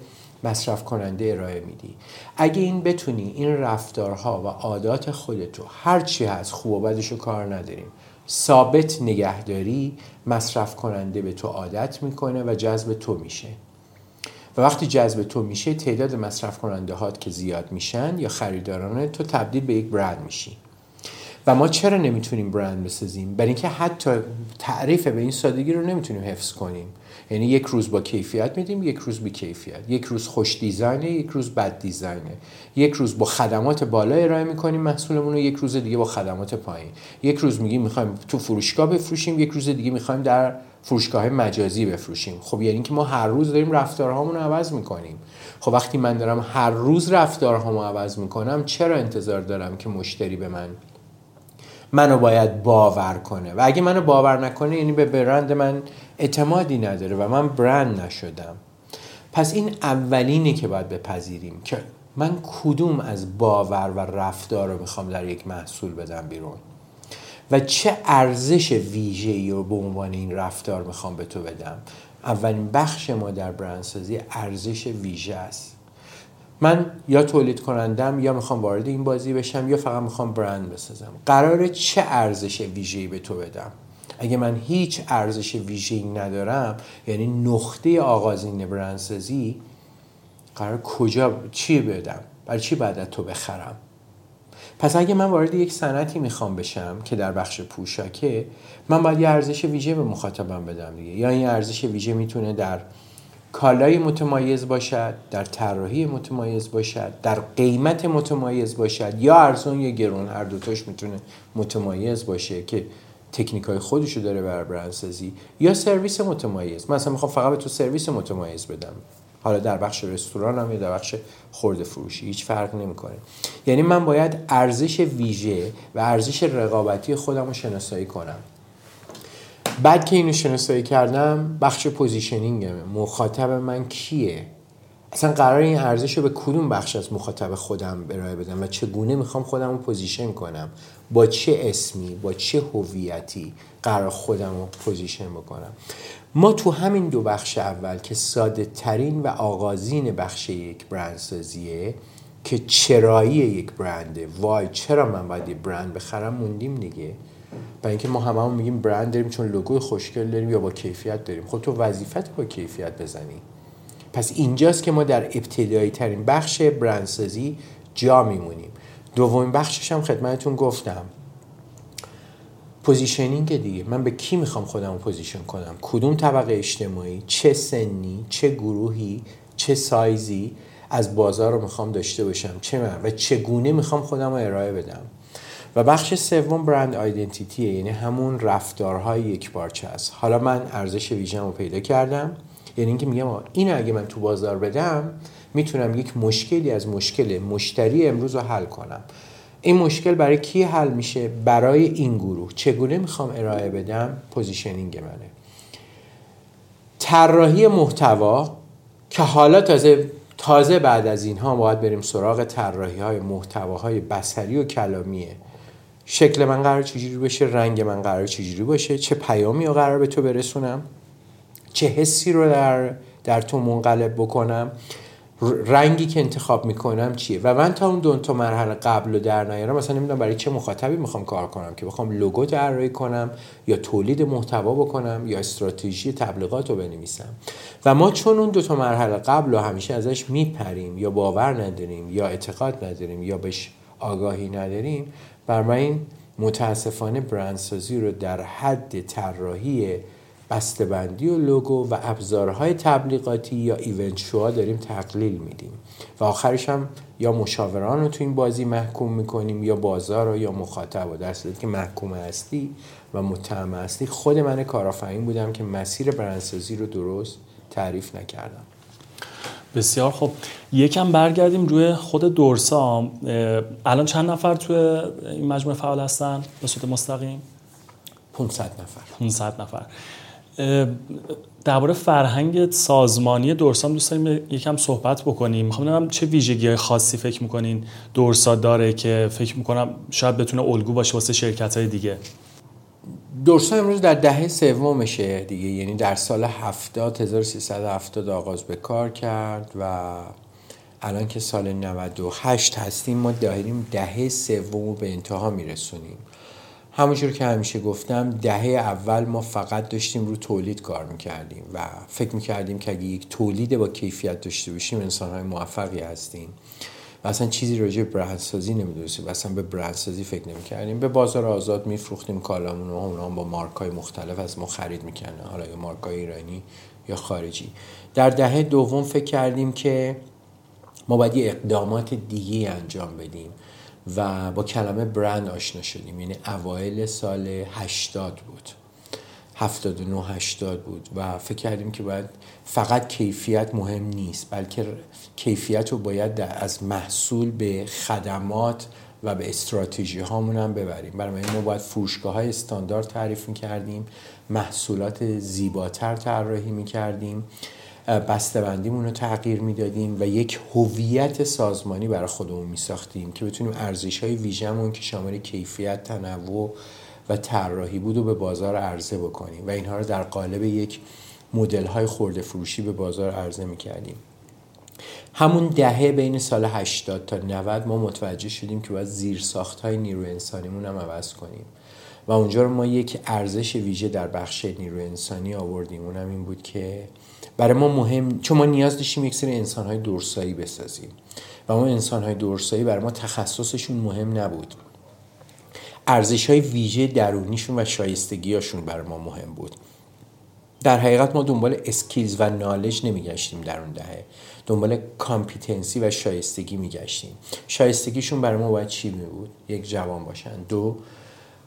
مصرف کننده ارائه میدی. اگه این بتونی این رفتارها و عادات خودتو هر چی هست خوب و بدشو کار نداریم ثابت نگهداری مصرف کننده به تو عادت می‌کنه و جذب تو میشه. و وقتی جذب تو میشه تعداد مصرف کننده هات که زیاد میشن یا خریداران تو تبدیل به یک برند میشی. و ما چرا نمی‌تونیم برند بسازیم؟ برای اینکه حتی تعریف به این سادگی رو نمی‌تونیم حفظ کنیم. یعنی یک روز با کیفیت میدیم یک روز بی کیفیت. یک روز خوش دیزاینه یک روز بد دیزاینه. یک روز با خدمات بالا ارائه می‌کنیم محصولمون رو یک روز دیگه با خدمات پایین. یک روز میگیم می‌خوایم تو فروشگاه بفروشیم یک روز دیگه می‌خوایم در فروشگاه مجازی بفروشیم. خب یعنی که ما هر روز داریم رفتارهامون رو عوض می‌کنیم. خب وقتی من دارم هر روز رفتارهامو عوض می‌کنم چرا انتظار دارم که مشتری به من منو باید باور کنه؟ و اگه منو باور نکنه یعنی به برند من اعتمادی نداره و من برند نشدم. پس این اولینه که باید بپذیریم که من کدوم از باور و رفتار رو می‌خوام در یک محصول بدم بیرون؟ و چه ارزش ویژه‌ای رو به عنوان این رفتار می‌خوام به تو بدم؟ اولین بخش ما در برندسازی ارزش ویژه است. من یا تولید کنندم یا می‌خوام وارد این بازی بشم یا فقط می‌خوام برند بسازم. قراره چه ارزش ویژه‌ای به تو بدم؟ اگه من هیچ ارزش ویژه‌ای ندارم یعنی نقطه آغازین برندسازی قرار کجا چی بدم؟ برای چی بعد تو بخرم؟ پس اگه من وارد یک صنعتی می‌خوام بشم که در بخش پوشاکه من باید یه ارزش ویژه به مخاطبم بدم دیگه. یا این ارزش ویژه می‌تونه در کالای متمایز باشد در طراحی متمایز باشد در قیمت متمایز باشد یا ارزون یا گرون هر دوتاش می‌تونه متمایز باشه که تکنیک های خودشو داره بر برندسازی یا سرویس متمایز؟ مثلا می‌خوام فقط به تو سرویس متمایز بدم. حالا در بخش رستوران هم یا در بخش خورده فروشی هیچ فرق نمی‌کنه. یعنی من باید ارزش ویژه و ارزش رقابتی خودم رو شناسایی کنم. بعد که اینو شناسایی کردم بخش positioning مخاطب من کیه؟ اصلا قرار این ارزش رو به کدوم بخش از مخاطب خودم ارائه بدم و چگونه می‌خوام خودم رو position کنم؟ با چه اسمی؟ با چه هویتی قرار خودم رو position بکنم؟ ما تو همین دو بخش اول که ساده ترین و آغازین بخش یک برندسازیه که چرایی یک برنده why چرا من باید یه برند بخرم موندیم دیگه. برای اینکه ما هممون میگیم برند داریم چون لوگوی خوشگل داریم یا با کیفیت داریم. خب تو وظیفت با کیفیت بزنی. پس اینجاست که ما در ابتدایی ترین بخش برندسازی جا میمونیم. دومین بخشش هم خدمتتون گفتم. positioning دیگه. من به کی می‌خوام خودم position کنم؟ کدوم طبقه اجتماعی؟ چه سنی؟ چه گروهی؟ چه سایزی؟ از بازار رو می‌خوام داشته باشم. چه من؟ و چگونه می‌خوام خودم رو ارائه بدم؟ و بخش سوم brand identity ه. یعنی همون رفتارهای یکپارچه است. حالا من ارزش ویژه‌م رو پیدا کردم. یعنی اینکه میگم این اگه من تو بازار بدم می‌تونم یک مشکلی از مشکل مشتری امروز رو حل کنم. این مشکل برای کی حل میشه؟ برای این گروه. چگونه می‌خوام ارائه بدم؟ positioning منه. طراحی محتوا که حالا تازه تازه بعد از اینها باید بریم سراغ طراحی های محتواهای بصری و کلامیه. شکل من قرار چجوری باشه رنگ من قرار چجوری باشه؟ چه پیامی رو قرار به تو برسونم؟ چه حسی رو در, در تو منقلب بکنم رنگی که انتخاب می‌کنم چیه؟ و من تا اون دو تا مرحله قبل و در نیارم مثلا نمی‌دونم برای چه مخاطبی می‌خوام کار کنم که بخوام لوگو طراحی کنم یا تولید محتوا بکنم یا استراتژی تبلیغات رو بنویسم. و ما چون اون دو تا مرحله قبل و همیشه ازش میپریم یا باور نداریم یا اعتقاد نداریم یا بهش آگاهی نداریم بر این متاسفانه برندسازی رو در حد طراحی بسته‌بندی و لوگو و ابزارهای تبلیغاتی یا ایونت شوها داریم تقلیل میدیم. و آخرش هم یا مشاوران رو تو این بازی محکوم می‌کنیم یا بازار رو یا مخاطب و در که محکوم هستی و متهم هستی خود من کارآفرین بودم که مسیر برندسازی رو درست تعریف نکردم. بسیار خب یکم برگردیم روی خود دورسا الان چند نفر توی این مجموعه فعال هستن؟ به صورت مستقیم؟ 500 نفر. 500 نفر. درباره فرهنگ سازمانی دورسام دوست داریم یکم صحبت بکنیم. می‌خوام ببینم چه ویژگی خاصی فکر می‌کنین دورسا داره که فکر می‌کنم شاید بتونه الگو باشه واسه شرکت های دیگه. دورسا امروز در دهه سومشه دیگه یعنی در سال 70 1370 آغاز به کار کرد و الان که سال 98 هستیم ما داریم دهه سوم به انتها میرسونیم. همونجور که همیشه گفتم دهه اول ما فقط داشتیم رو تولید کار می‌کردیم و فکر می‌کردیم که اگه یک تولید با کیفیت داشته باشیم انسانهای موفقی هستیم. و اصلا چیزی راجع به برندسازی نمی‌دونستیم. و اصلا به برندسازی فکر نمی‌کردیم. به بازار آزاد میفروختیم کالامون و اونا با مارکای مختلف از ما خرید می‌کنه حالا یا مارکای ایرانی یا خارجی. در دهه دوم فکر کردیم که ما باید اقدامات دیگه انجام بدیم. و با کلمه برند آشنا شدیم. یعنی اوایل سال 80 بود. 79 80 بود و فکر کردیم که باید فقط کیفیت مهم نیست بلکه کیفیت رو باید از محصول به خدمات و به استراتژی هامون هم ببریم. برای ما باید فروشگاه های استاندارد تعریف می کردیم محصولات زیباتر طراحی می کردیم بسته‌بندیمون رو تغییر می‌دادیم و یک هویت سازمانی برای خودمون میساختیم که بتونیم ارزش های ویژمون که شامل کیفیت تنوع و طراحی بود و به بازار عرضه بکنیم و اینها رو در قالب یک مدل های فروشی به بازار عرضه می‌کردیم. همون دهه بین سال 80 تا 90 ما متوجه شدیم که باید زیر ساخت های نیروی انسانیمون هم عوض کنیم و اونجا رو ما یک ارزش ویژه در بخش نیروی انسانی آوردیم. اونم این بود که برای ما مهم چون ما نیاز داشتیم یک سری انسانهای دورسایی بسازیم. و ما انسانهای دورسایی برای ما تخصصشون مهم نبود. ارزش های ویژه درونیشون و شایستگیاشون برای ما مهم بود. در حقیقت ما دنبال skills و knowledge نمیگشتیم در اون دهه. دنبال competency و شایستگی میگشتیم. شایستگیشون برای ما باید چی می بود؟ یک جوان باشن. دو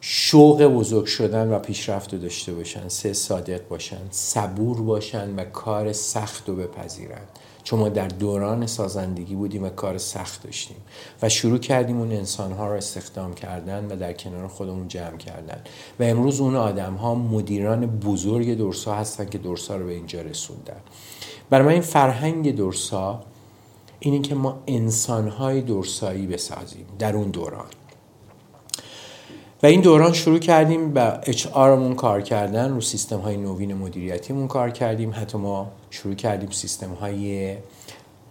شوق بزرگ شدن و پیشرفت رو داشته باشن سه صادق باشن صبور باشن و کار سخت رو بپذیرن. چون ما در دوران سازندگی بودیم و کار سخت داشتیم و شروع کردیم اون انسانها رو استخدام کردن و در کنار خودمون جمع کردن. و امروز اون آدم ها مدیران بزرگ دورسا هستن که دورسا رو به اینجا رسوندن. برای من این فرهنگ دورسا اینه که ما انسانهای دورسایی بسازیم در اون دوران. و این دوران شروع کردیم به اچ آرمون کار کردن رو سیستم های نوین مدیریتیمون کار کردیم. حتی ما شروع کردیم سیستم های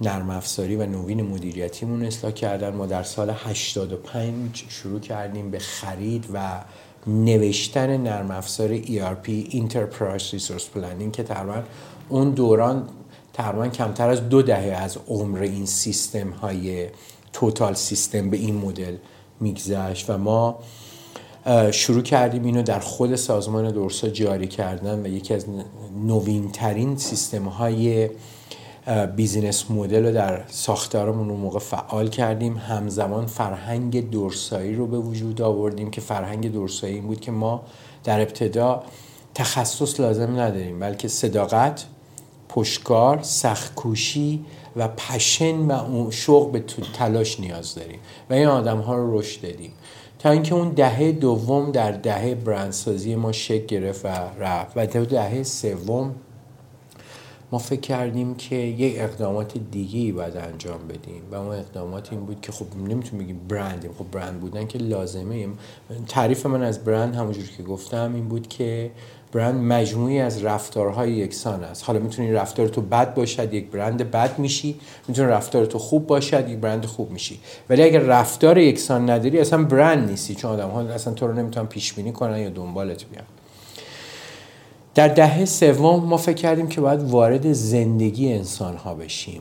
نرم افزاری و نوین مدیریتیمون اصلاح کردن. ما در سال 85 شروع کردیم به خرید و نوشتن نرم افزار ERP Enterprise Resource Planning که تقریبا اون دوران تقریبا کمتر از دو دهه از عمر این سیستم های توتال سیستم به این مدل میگذشت. و ما شروع کردیم اینو در خود سازمان دورسا جاری کردن و یکی از نوین ترین سیستم های بیزینس مدل رو در ساختارمون اون موقع فعال کردیم. همزمان فرهنگ دورسایی رو به وجود آوردیم که فرهنگ دورسایی این بود که ما در ابتدا تخصص لازم نداریم بلکه صداقت پشکار سختکوشی و پشن و شوق به تلاش نیاز داریم و این آدم ها رو رشد دادیم. تا اینکه اون دهه دوم در دهه برندسازی ما شکل گرفت و رفت و در دهه سوم ما فکر کردیم که یک اقدامات دیگه ای باید انجام بدیم و اون اقدامات این بود که خب نمی‌تونیم بگیم برندیم خب برند بودن که لازمه. تعریف من از برند همونجور که گفتم این بود که برند مجموعی از رفتارهای یکسان است. حالا می‌تونی رفتار تو بد باشد یک برند بد میشی. می‌تونه رفتار تو خوب باشد یک برند خوب میشی. ولی اگر رفتار یکسان نداری اصلا برند نیستی. چون آدم ها اصلا تو رو نمی‌تونن پیش بینی کنن یا دنبالت بیان. در دهه سوم ما فکر کردیم که باید وارد زندگی انسان ها بشیم.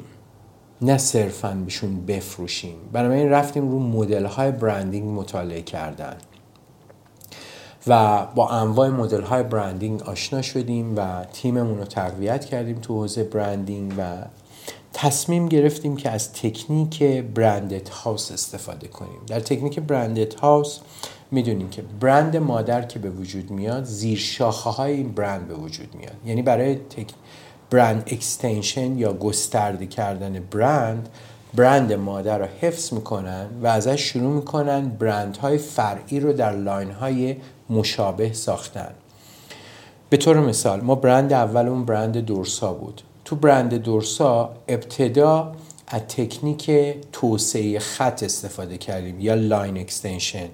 نه صرفا بهشون بفروشیم. بنابراین رفتیم رو مدل های برندینگ مطالعه کردن. و با انواع مدل های branding آشنا شدیم و تیممون رو تقویت کردیم تو حوزه branding و تصمیم گرفتیم که از تکنیک branded house استفاده کنیم. در تکنیک branded house می‌دونیم که برند مادر که به وجود میاد زیر شاخه های این برند به وجود میاد. یعنی برای تک... brand extension یا گسترده کردن برند برند مادر رو حفظ می‌کنن و ازش شروع می‌کنن برند های فرعی رو در line های مشابه ساختن. به طور مثال ما برند اولمون برند دورسا بود. تو برند دورسا ابتدا از تکنیک توسعه خط استفاده کردیم یا line extension.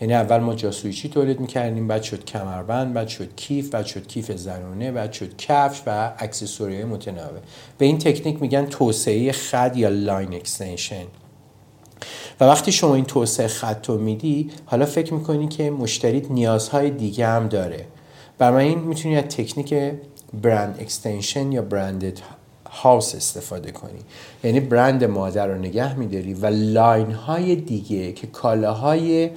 یعنی اول ما جاسویچی تولید می‌کردیم بعد شد کمربند بعد شد کیف بعد شد کیف زنونه بعد شد کفش و اکسسوری متنوع به این تکنیک میگن توسعه خط یا line extension. و وقتی شما این توسعه خط رو میدی حالا فکر می‌کنی که مشتریت نیازهای دیگه هم داره. برای این می‌تونی از تکنیک brand extension یا branded house استفاده کنی. یعنی برند مادر رو نگه میداری و line های دیگه که کالاهای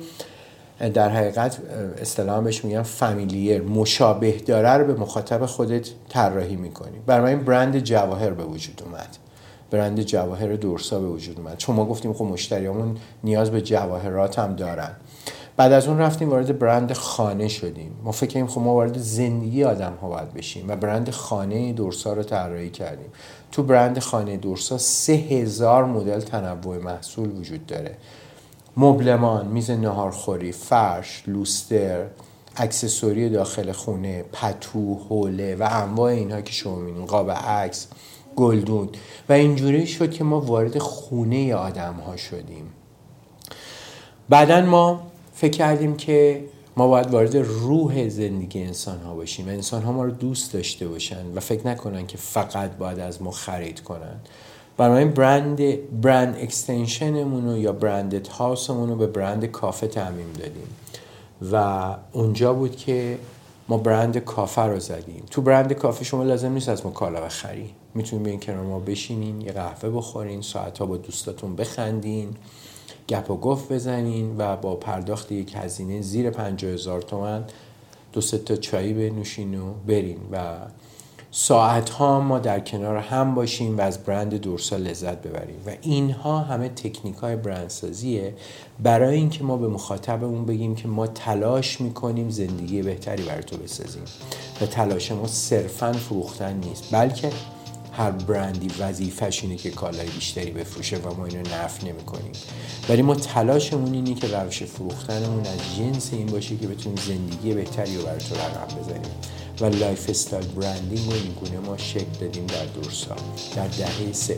در حقیقت اصطلاحا بهش میگن familiar مشابه داره رو به مخاطب خودت طراحی می‌کنی. برای این برند جواهر به وجود اومد. برند جواهر دورسا به وجود اومد. چون ما گفتیم خب مشتریامون نیاز به جواهرات هم دارن. بعد از اون رفتیم وارد برند خانه شدیم. ما فکر کنیم خب ما وارد زندگی آدم ها باید بشیم و برند خانه دورسا رو طراحی کردیم. تو برند خانه دورسا سه هزار مدل تنوع محصول وجود داره. مبلمان میز نهارخوری فرش لوستر اکسسوری داخل خونه پتو حوله و انواع اینها که شما می‌بینید قاب عکس. گلدون. و اینجوری شد که ما وارد خونه آدم ها شدیم. بعدا ما فکر کردیم که ما باید وارد روح زندگی انسان ها باشیم و انسان ها ما رو دوست داشته باشن و فکر نکنن که فقط باید از ما خرید کنن. برای برند برند اکستنشنمون رو یا برندت هاوسمون رو به برند کافه تعمیم دادیم. و اونجا بود که ما برند کافه رو زدیم. تو برند کافه شما لازم نیست از ما کالا بخری. می‌تونین بیاین کنار ما بشینین یه قهوه بخورین ساعت ها با دوستاتون بخندین گپ و گفت بزنین و با پرداخت یک هزینه زیر پنجاه هزار تومن دو تا چایی بنوشین و برین و ساعت ها ما در کنار هم باشیم و از برند دورسا لذت ببریم. و اینها همه تکنیک های برندسازیه. برای اینکه ما به مخاطبمون بگیم که ما تلاش می‌کنیم زندگی بهتری برای تو بسازیم. و تلاش ما صرفا فروختن نیست بلکه هر برندی وظیفش اینه که کالای بیشتری بفروشه و ما اینو نفی نمی کنیم ولی ما تلاشمون اینه که روش فروختنمون از جنس این باشه که بتونیم زندگی بهتری رو برای تو رقم بزنیم. و lifestyle branding رو این گونه ما شکل دادیم در دورسا در دهه سوم.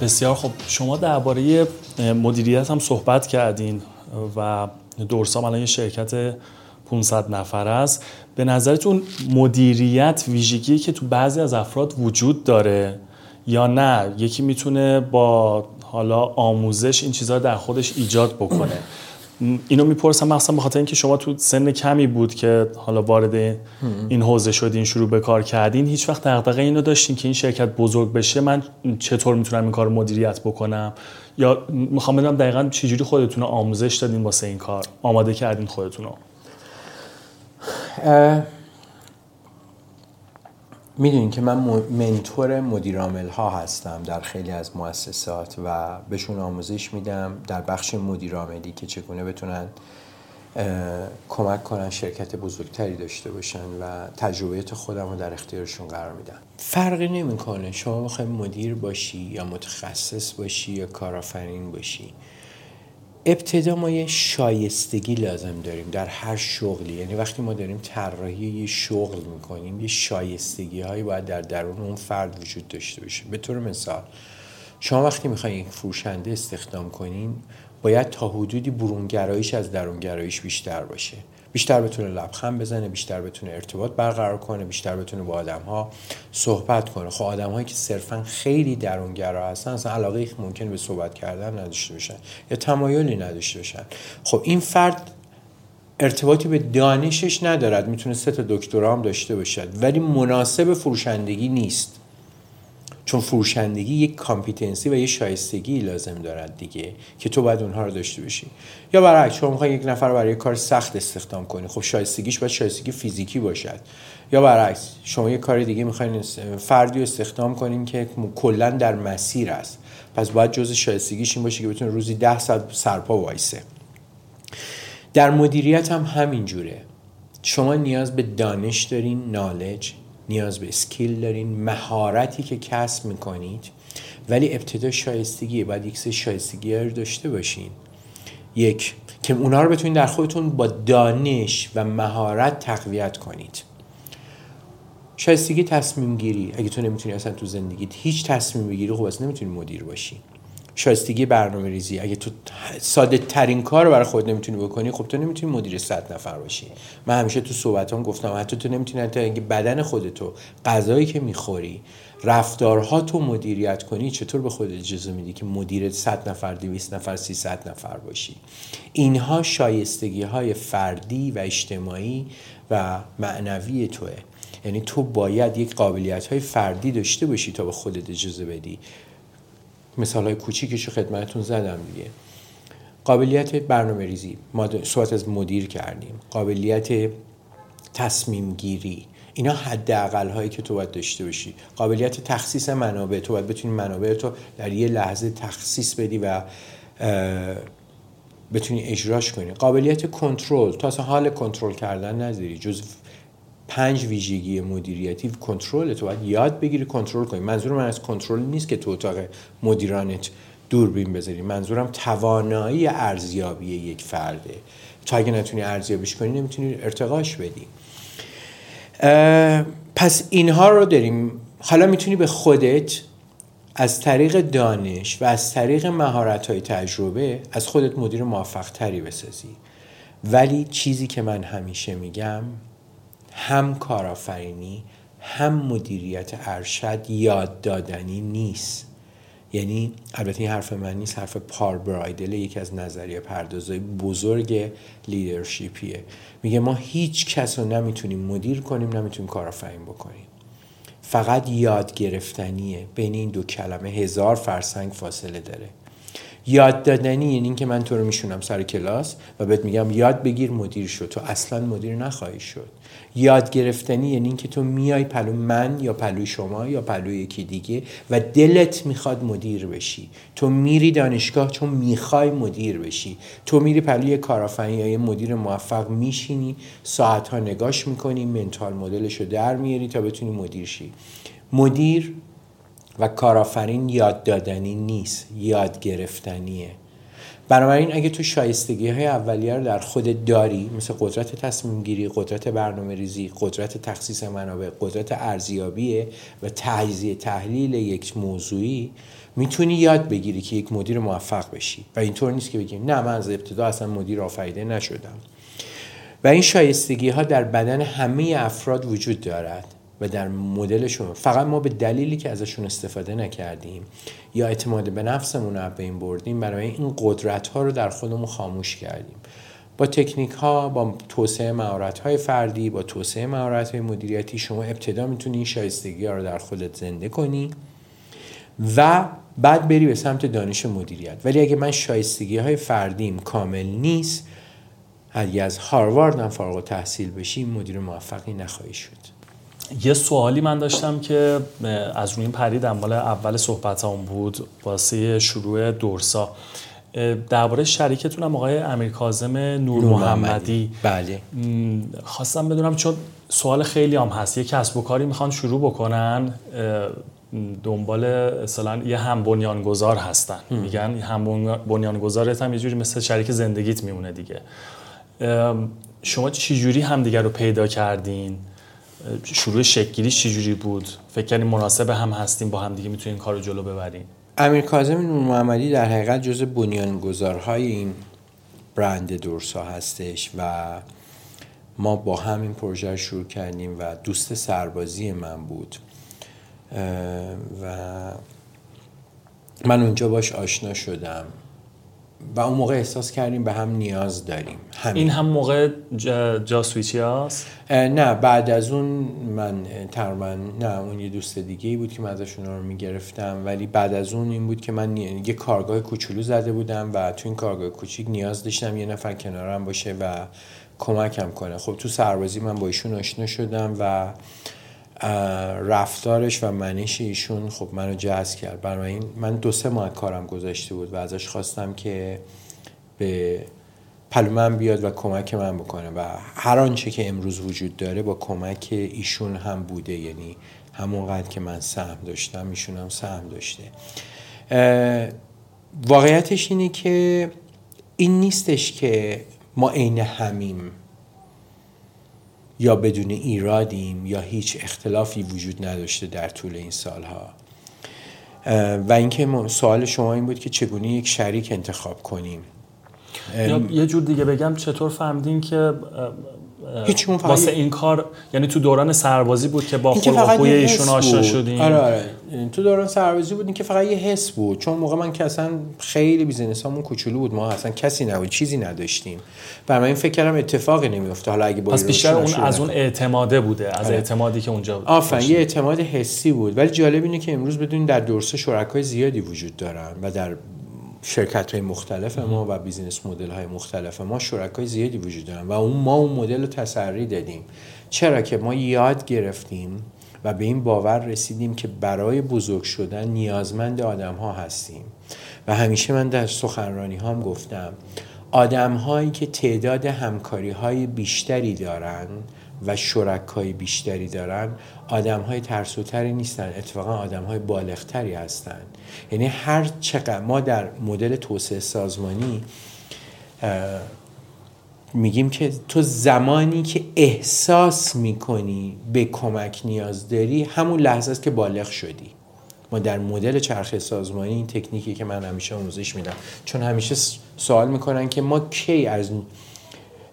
بسیار خب شما درباره مدیریت هم صحبت کردین و دورسام الان یه شرکت 500 نفر است. به نظرتون مدیریت ویژگی که تو بعضی از افراد وجود داره یا نه؟ یکی می‌تونه با حالا آموزش این چیزها در خودش ایجاد بکنه. اینو می‌پرسم مخصوصا به خاطر اینکه شما تو سن کمی بود که حالا وارد این حوزه شدین شروع به کار کردین هیچ وقت دغدغه اینو داشتین که این شرکت بزرگ بشه من چطور می‌تونم این کار مدیریت بکنم؟ یا می‌خوام بدونم دقیقا چجوری خودتون آموزش دادین واسه این کار؟ آماده کردین خودتون رو؟ می‌دونین که من منتور مدیرامل ها هستم در خیلی از مؤسسات و بهشون آموزش میدم در بخش مدیراملی که چگونه بتونن کمک کنن شرکت بزرگتری داشته باشن و تجربیت خودم رو در اختیارشون قرار میدم فرقی نمی‌کنه. شما بخوای مدیر باشی یا متخصص باشی یا کارآفرین باشی. ابتدا ما یه شایستگی لازم داریم در هر شغلی. یعنی وقتی ما داریم طراحی یه شغل می‌کنیم یه شایستگی هایی باید در درون اون فرد وجود داشته باشه. به طور مثال شما وقتی می‌خواین یک فروشنده استخدام کنین باید تا حدودی برونگرایش از درونگرایش بیشتر باشه. بیشتر بتونه لبخند بزنه بیشتر بتونه ارتباط برقرار کنه بیشتر بتونه با آدم ها صحبت کنه. خب آدم هایی که صرفا خیلی درونگرا هستن اصلا علاقه ممکن به صحبت کردن نداشته باشن یا تمایلی نداشته باشن. خب این فرد ارتباطی به دانشش ندارد می‌تونه سه تا دکترا هم داشته باشد ولی مناسب فروشندگی نیست. چون فروشندگی یک competency و یه شایستگی لازم دارد دیگه که تو باید اونها رو داشته باشی. یا برعکس شما می‌خوای یک نفر برای کار سخت استخدام کنی. خب شایستگیش باید شایستگی فیزیکی باشد. یا برعکس شما یه کار دیگه می‌خواین فردی استخدام کنین که کلا در مسیر است. پس باید جز شایستگیش این باشه که بتونه روزی ده ساعت سرپا وایسه. در مدیریت هم همین جوره شما نیاز به دانش دارین نالج نیاز به اسکیل دارین مهارتی که کسب می‌کنید. ولی ابتدا شایستگی باید یک سه شایستگی رو داشته باشین. یک که اونا رو بتونید در خودتون با دانش و مهارت تقویت کنید. شایستگی تصمیم گیری اگه تو نمی‌تونی اصلا تو زندگیت هیچ تصمیم بگیری خب اصلا نمی‌تونی مدیر باشی. شایستگی برنامه ریزی اگه تو ساده ترین کار رو برای خود نمی‌تونی بکنی خب تو نمی‌تونی مدیر صد نفر باشی. من همیشه تو صحبتام گفتم حتی تو نمی‌تونی حتی اینکه بدن خودتو غذایی که می‌خوری رفتارها تو مدیریت کنی چطور به خود اجازه میدی که مدیر 100 نفر 200 نفر 300 نفر باشی؟ اینها شایستگی های فردی و اجتماعی و معنوی توه. یعنی تو باید یک قابلیت های فردی داشته باشی تا به خودت اجازه بدی. مثال های کوچیکش رو خدمتتون زدم دیگه. قابلیت برنامه ریزی ما صحبت از مدیر کردیم. قابلیت تصمیم گیری اینا حداقل هایی که تو باید داشته باشی. قابلیت تخصیص منابع. تو باید بتونی منابع تو در یه لحظه تخصیص بدی و بتونی اجراش کنی. قابلیت کنترل. تا حال کنترل کردن نداری جز پنج ویژگی مدیریتی کنترل تو باید یاد بگیری کنترل کنی. منظور من از کنترل نیست که تو اتاق مدیرانت دوربین بذاری. منظورم توانایی ارزیابی یک فرده. تو اگه نتونی ارزیابیش کنی نمی‌تونی ارتقاش بدی. پس اینها رو داریم. حالا می‌تونی به خودت از طریق دانش و از طریق مهارت های تجربه از خودت مدیر موفق تری بسازی. ولی چیزی که من همیشه میگم هم کارآفرینی هم مدیریت ارشد یاد دادنی نیست. یعنی البته این حرف من نیست حرف پار برایدل یکی از نظریه پردازهای بزرگ لیدرشیپیه. میگه ما هیچ کس رو نمی‌تونیم مدیر کنیم نمی‌تونیم کارآفرین بکنیم. فقط یاد گرفتنیه. بین این دو کلمه هزار فرسنگ فاصله داره. یاد دادنی یعنی اینکه من تو رو میشونم سر کلاس و بهت میگم یاد بگیر مدیر شد تو اصلا مدیر نخواهی شد. یاد گرفتنی یعنی اینکه تو میای پلو من یا پلو شما یا پلو یکی دیگه و دلت می‌خواد مدیر بشی. تو میری دانشگاه چون می‌خوای مدیر بشی. تو میری پلو یه کارآفرین یا یه مدیر موفق میشینی ساعتها نگاش می‌کنی منتال مدلش رو در میاری تا بتونی مدیر شی. مدیر و کارآفرین یاد دادنی نیست یاد گرفتنیه. بنابراین اگه تو شایستگی های اولیه رو در خود داری مثل قدرت تصمیم گیری قدرت برنامه ریزی قدرت تخصیص منابع قدرت ارزیابی و تجزیه تحلیل یک موضوعی می‌تونی یاد بگیری که یک مدیر موفق بشی. و اینطور نیست که بگیم نه من از ابتدا اصلا مدیر آفریده نشدم. و این شایستگی ها در بدن همه افراد وجود دارد. و در مدلشون. فقط ما به دلیلی که ازشون استفاده نکردیم یا اعتماد به نفسمون رو بین بردیم برای این قدرت ها رو در خودمون خاموش کردیم. با تکنیک ها با توسعه مهارت های فردی با توسعه مهارت های مدیریتی شما ابتدا می‌تونی این شایستگی ها رو در خودت زنده کنی و بعد بری به سمت دانش مدیریت. ولی اگه من شایستگی های فردیم کامل نیست اگه از هاروارد هم فارغ تحصیل بشی مدیر موفقی نخواهی شد. یه سوالی من داشتم که از روی این پریدم مال اول صحبت هم بود واسه شروع دورسا. درباره شریکتون هم آقای امیر کاظم نور, محمدی. بله. خواستم بدونم چون سوال خیلی هم هست. یه کسب و کاری می‌خوان شروع بکنن دنبال اصلا یه هم بنیانگذار هستن. میگن هم بنیانگذارت هم یه جوری مثل شریک زندگیت میمونه دیگه. شما چجوری همدیگر رو پیدا کردین؟ شروع شکلی چجوری بود؟ فکر کنیم مناسب هم هستیم با هم دیگه می‌تونیم کار رو جلو ببریم؟ امیر کاظم نور محمدی در حقیقت جز بنیانگذارهای این برند دورسا هستش و ما با هم این پروژه رو شروع کردیم و دوست سربازی من بود. و من اونجا باش آشنا شدم. و اون موقع احساس کردیم به هم نیاز داریم. این هم موقع جا, جا سویچی هست؟ نه بعد از اون من تقریبا نه اون یه دوست دیگه ای بود که من ازشون رو می‌گرفتم. ولی بعد از اون این بود که من یه کارگاه کوچولو زده بودم و تو این کارگاه کوچیک نیاز داشتم یه نفر کنارم باشه و کمکم کنه. خب تو سربازی من با ایشون آشنا شدم و رفتارش و منش ایشون خب منو جذب کرد. برای این من دو سه ماه کارم گذاشته بود و ازش خواستم که به پلو من بیاد و کمک من بکنه و هر آنچه که امروز وجود داره با کمک ایشون هم بوده. یعنی همونقدر که من سهم داشتم ایشون هم سهم داشته. واقعیتش اینه که این نیستش که ما عین همیم. یا بدون ایرادیم یا هیچ اختلافی وجود نداشته در طول این سالها. و اینکه سوال شما این بود که چگونه یک شریک انتخاب کنیم. یا یه جور دیگه بگم چطور فهمیدین که واسه این کار یعنی تو دوران سربازی بود که با خلق ایشون آشنا شدیم. آره آره. تو دوران سربازی بود این که فقط یه حس بود. چون موقع من که اصلا خیلی بیزینس همون کوچولو بود. ما اصلا کسی نبود چیزی نداشتیم. برای این فکر کردم اتفاقی نمیفته حالا اگه پس بیشتر اون از اون اعتماده بوده از آره. اعتمادی که اونجا آفرین یه اعتماد حسی بود. ولی جالب اینه که امروز بدونید در دورسه شرکای زیادی وجود دارن و در شرکت های مختلف ما و بیزینس مدل های مختلف ما شرکای زیادی وجود دارن و اون ما اون مدل رو تسری دادیم. چرا که ما یاد گرفتیم و به این باور رسیدیم که برای بزرگ شدن نیازمند آدم ها هستیم. و همیشه من در سخنرانی هم گفتم آدم هایی که تعداد همکاری های بیشتری دارن و شرکای بیشتری دارن آدم های ترسوتری نیستن اتفاقا آدم های بالغتری هستن. یعنی هر چقدر ما در مدل توسعه سازمانی میگیم که تو زمانی که احساس می‌کنی به کمک نیاز داری همون لحظه است که بالغ شدی. ما در مدل چرخه سازمانی این تکنیکی که من همیشه آموزش میدم. چون همیشه سوال می‌کنن که ما کی از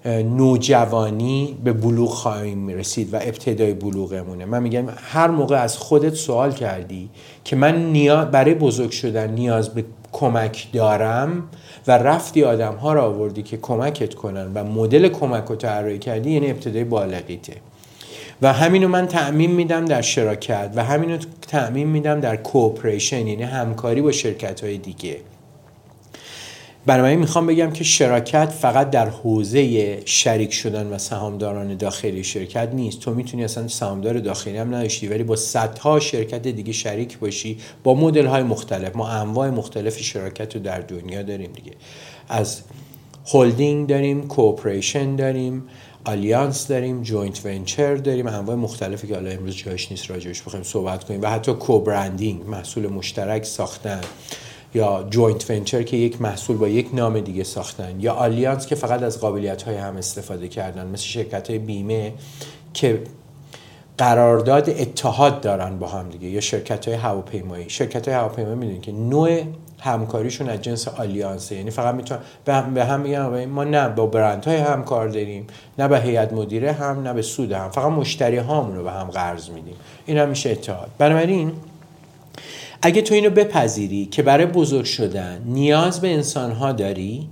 نوجوانی به بلوغ خواهیم رسید و ابتدای بلوغمونه. من میگم هر موقع از خودت سوال کردی که من نیاز برای بزرگ شدن نیاز به کمک دارم و رفتی آدم ها را آوردی که کمکت کنن و مدل کمک رو طراحی کردی یعنی ابتدای بالغیته. و همینو من تعمین میدم در شراکت و همینو تعمین میدم در کوپریشن یعنی همکاری با شرکت های دیگه. بنابراین می‌خوام بگم که شراکت فقط در حوزه شریک شدن و سهامداران داخلی شرکت نیست. تو می‌تونی اصلا سهامدار داخلی هم نداشتی ولی با صدها شرکت دیگه شریک باشی. با مدل های مختلف ما انواع مختلف شراکت رو در دنیا داریم دیگه. از هلدینگ داریم cooperation داریم alliance داریم joint venture داریم. انواع مختلفی که حالا امروز جایش نیست راجعش بخوایم صحبت کنیم. و حتی co-branding محصول مشترک ساختن. یا joint venture که یک محصول با یک نام دیگه ساختن یا alliance که فقط از قابلیت های هم استفاده کردن مثل شرکت های بیمه که قرارداد اتحاد دارن با هم دیگه یا شرکت های هواپیمایی. شرکت های هواپیمایی می‌دونید که نوع همکاریشون از جنس alliance ه یعنی فقط می‌تونن به هم, به میگن ما نه با برندهای همکار داریم نه به هیئت مدیره هم نه به سود هم. فقط مشتری هامون رو به هم قرض میدیم. این هم میشه اتحاد. بنابراین اگه تو اینو بپذیری که برای بزرگ شدن نیاز به انسان ها داری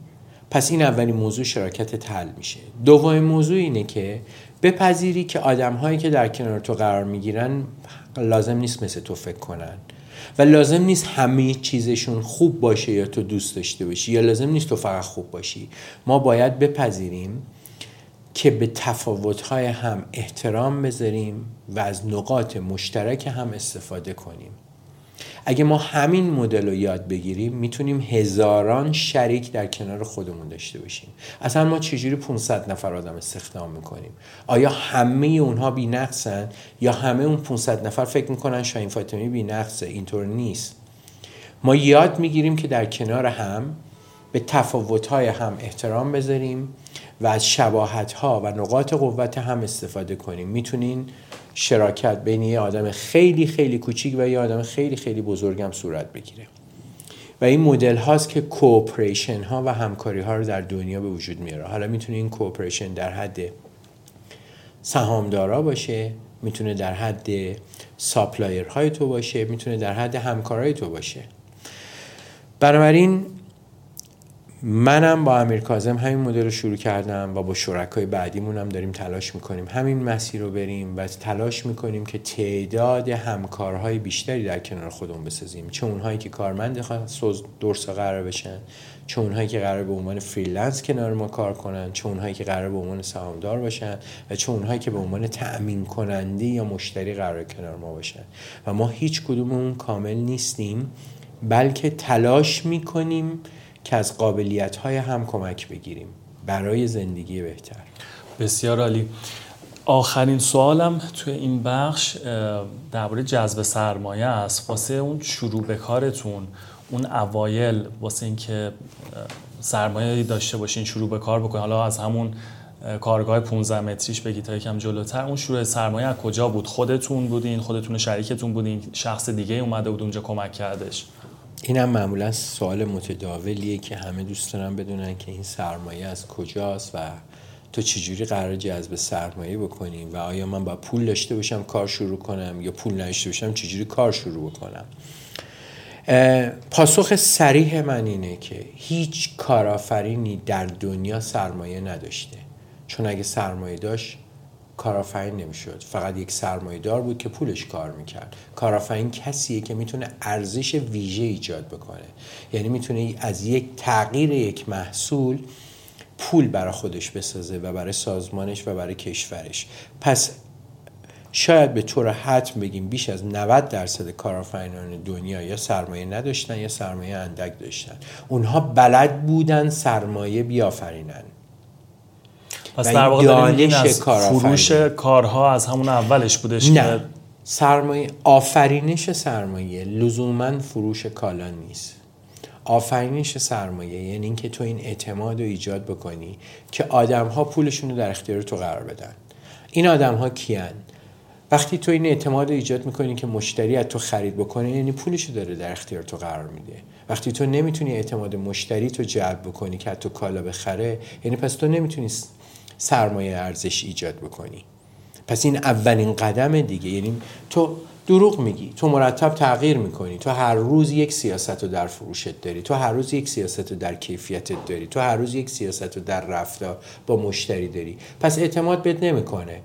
پس این اولین موضوع شراکت تل میشه. دومین موضوع اینه که بپذیری که آدم هایی که در کنار تو قرار می‌گیرن لازم نیست مثل تو فکر کنن و لازم نیست همه چیزشون خوب باشه یا تو دوست داشته باشی یا لازم نیست تو فقط خوب باشی. ما باید بپذیریم که به تفاوت‌های هم احترام بذاریم و از نقاط مشترک هم استفاده کنیم. اگه ما همین مدل رو یاد بگیریم می‌تونیم هزاران شریک در کنار خودمون داشته باشیم. اصلا ما چجوری 500 نفر آدم استخدام می‌کنیم؟ آیا همه اونها بی نقصن یا همه اون 500 نفر فکر می‌کنن شاین فاطمی بی نقصه اینطور نیست. ما یاد می‌گیریم که در کنار هم به تفاوت‌های هم احترام بذاریم و از شباهت‌ها و نقاط قوت هم استفاده کنیم. می‌تونین شراکت بین یه آدم خیلی خیلی کوچیک و یه آدم خیلی خیلی بزرگم صورت بگیره. و این مدل هاست که cooperation ها و همکاری ها رو در دنیا به وجود میاره. حالا می‌تونه این cooperation در حد سهامدارا باشه می‌تونه در حد supplier های تو باشه می‌تونه در حد همکارای تو باشه. بنابراین منم با امیر کاظم همین مدل رو شروع کردم و با شرکای بعدیمون هم داریم تلاش می‌کنیم. همین مسیر رو بریم و تلاش می‌کنیم که تعداد همکارهای بیشتری در کنار خودمون بسازیم. چه اونهایی که کارمند دورسا قرار بشن چه اونهایی که قرار به عنوان freelance کنار ما کار کنن چه اونهایی که قرار به عنوان سهامدار باشن و چه اونهایی که به عنوان تأمین کننده یا مشتری قرار کنار ما باشن. و ما هیچ کدوممون کامل نیستیم بلکه تلاش می‌کنیم که از قابلیت های هم کمک بگیریم. برای زندگی بهتر. بسیار عالی. آخرین سوالم توی این بخش درباره جذب سرمایه است. واسه اون شروع به کارتون اون اوایل واسه اینکه سرمایه داشته باشین شروع به کار بکنین. حالا از همون کارگاه 15 متریش بگی تا یکم جلوتر. اون شروع سرمایه از کجا بود؟ خودتون بودین خودتون شریکتون بودین شخص دیگه اومده بود اونجا کمک کردش. این هم معمولا سوال متداولیه که همه دوست دارن بدونن که این سرمایه از کجاست و تو چجوری قرار جذب سرمایه بکنیم و آیا من با پول داشته باشم کار شروع کنم یا پول نداشته باشم چجوری کار شروع بکنم؟ پاسخ سریح من اینه که هیچ کارآفرینی در دنیا سرمایه نداشته. چون اگه سرمایه داشت کارآفرین نمی‌شد. فقط یک دار بود که پولش کار می‌کرد. کارآفرین کسیه که می‌تونه ارزش ویژه ایجاد بکنه. یعنی می‌تونه از یک تغییر یک محصول پول برای خودش بسازه و برای سازمانش و برای کشورش. پس شاید به طور حتم بگیم بیش از 90 درصد کارآفرینان دنیا یا سرمایه نداشتن یا سرمایه اندک داشتن. اونها بلد بودن سرمایه بیافرینن. پس در واقع از فروش کارها از همون اولش بودش نه. سرمایه آفرینش سرمایه لزوما فروش کالا نیست. آفرینش سرمایه یعنی اینکه تو این اعتماد رو ایجاد بکنی که آدم ها پولشون رو در اختیار تو قرار بدن. این آدم ها کیان؟ وقتی تو این اعتماد رو ایجاد می‌کنی که مشتری از تو خرید بکنه یعنی پولشو داره در اختیار تو قرار میده. وقتی تو نمی‌تونی اعتماد مشتری تو جلب بکنی که تو کالا بخره یعنی پس تو نمی‌تونی سرمایه ارزش ایجاد بکنی. پس این اولین قدم دیگه یعنی تو دروغ میگی تو مرتب تغییر می‌کنی تو هر روز یک سیاست رو در فروشت داری تو هر روز یک سیاست رو در کیفیتت داری تو هر روز یک سیاست رو در رفتار با مشتری داری. پس اعتماد بهت نمی‌کنه.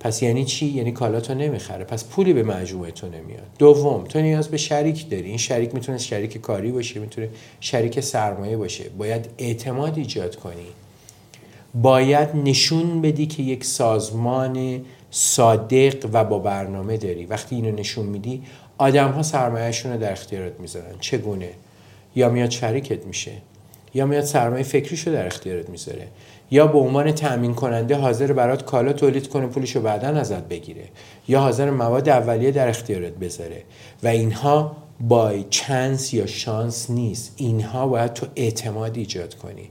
پس یعنی چی؟ یعنی کالا تو نمی‌خره. پس پولی به مجموعه تو نمیاد. دوم تو نیاز به شریک داری. این شریک می‌تونه شریک کاری باشه می‌تونه شریک سرمایه باشه. باید اعتماد ایجاد کنی. باید نشون بدی که یک سازمان صادق و با برنامه داری. وقتی اینو نشون میدی آدم ها سرمایهشون رو در اختیارت می‌ذارن. چگونه؟ یا میاد شریکت میشه یا میاد سرمایه فکریشو در اختیارت می‌ذاره یا به عنوان تأمین کننده حاضر برات کالا تولید کنه پولشو بعدا ازت بگیره یا حاضر مواد اولیه در اختیارت بذاره. و اینها بای چانس یا شانس نیست. اینها باید تو اعتماد ایجاد کنی.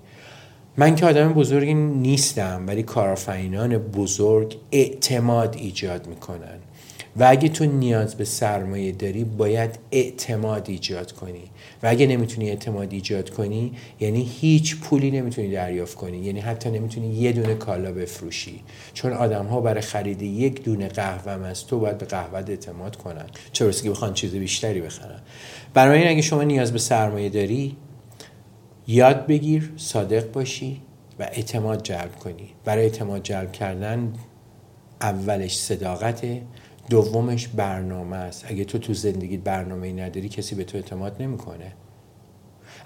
من که آدم بزرگی نیستم ولی کارآفرینان بزرگ اعتماد ایجاد می‌کنن. و اگه تو نیاز به سرمایه داری باید اعتماد ایجاد کنی. و اگه نمی‌تونی اعتماد ایجاد کنی یعنی هیچ پولی نمی‌تونی دریافت کنی. یعنی حتی نمی‌تونی یه دونه کالا بفروشی. چون آدم ها برای خرید یک دونه قهوه از تو باید به قهوه اعتماد کنن. چه که بخوان چیز بیشتری بخرن. برای این اگه شما نیاز به سرمایه داری یاد بگیر صادق باشی و اعتماد جلب کنی. برای اعتماد جلب کردن اولش صداقته دومش برنامه است. اگه تو تو زندگی برنامه نداری کسی به تو اعتماد نمی‌کنه.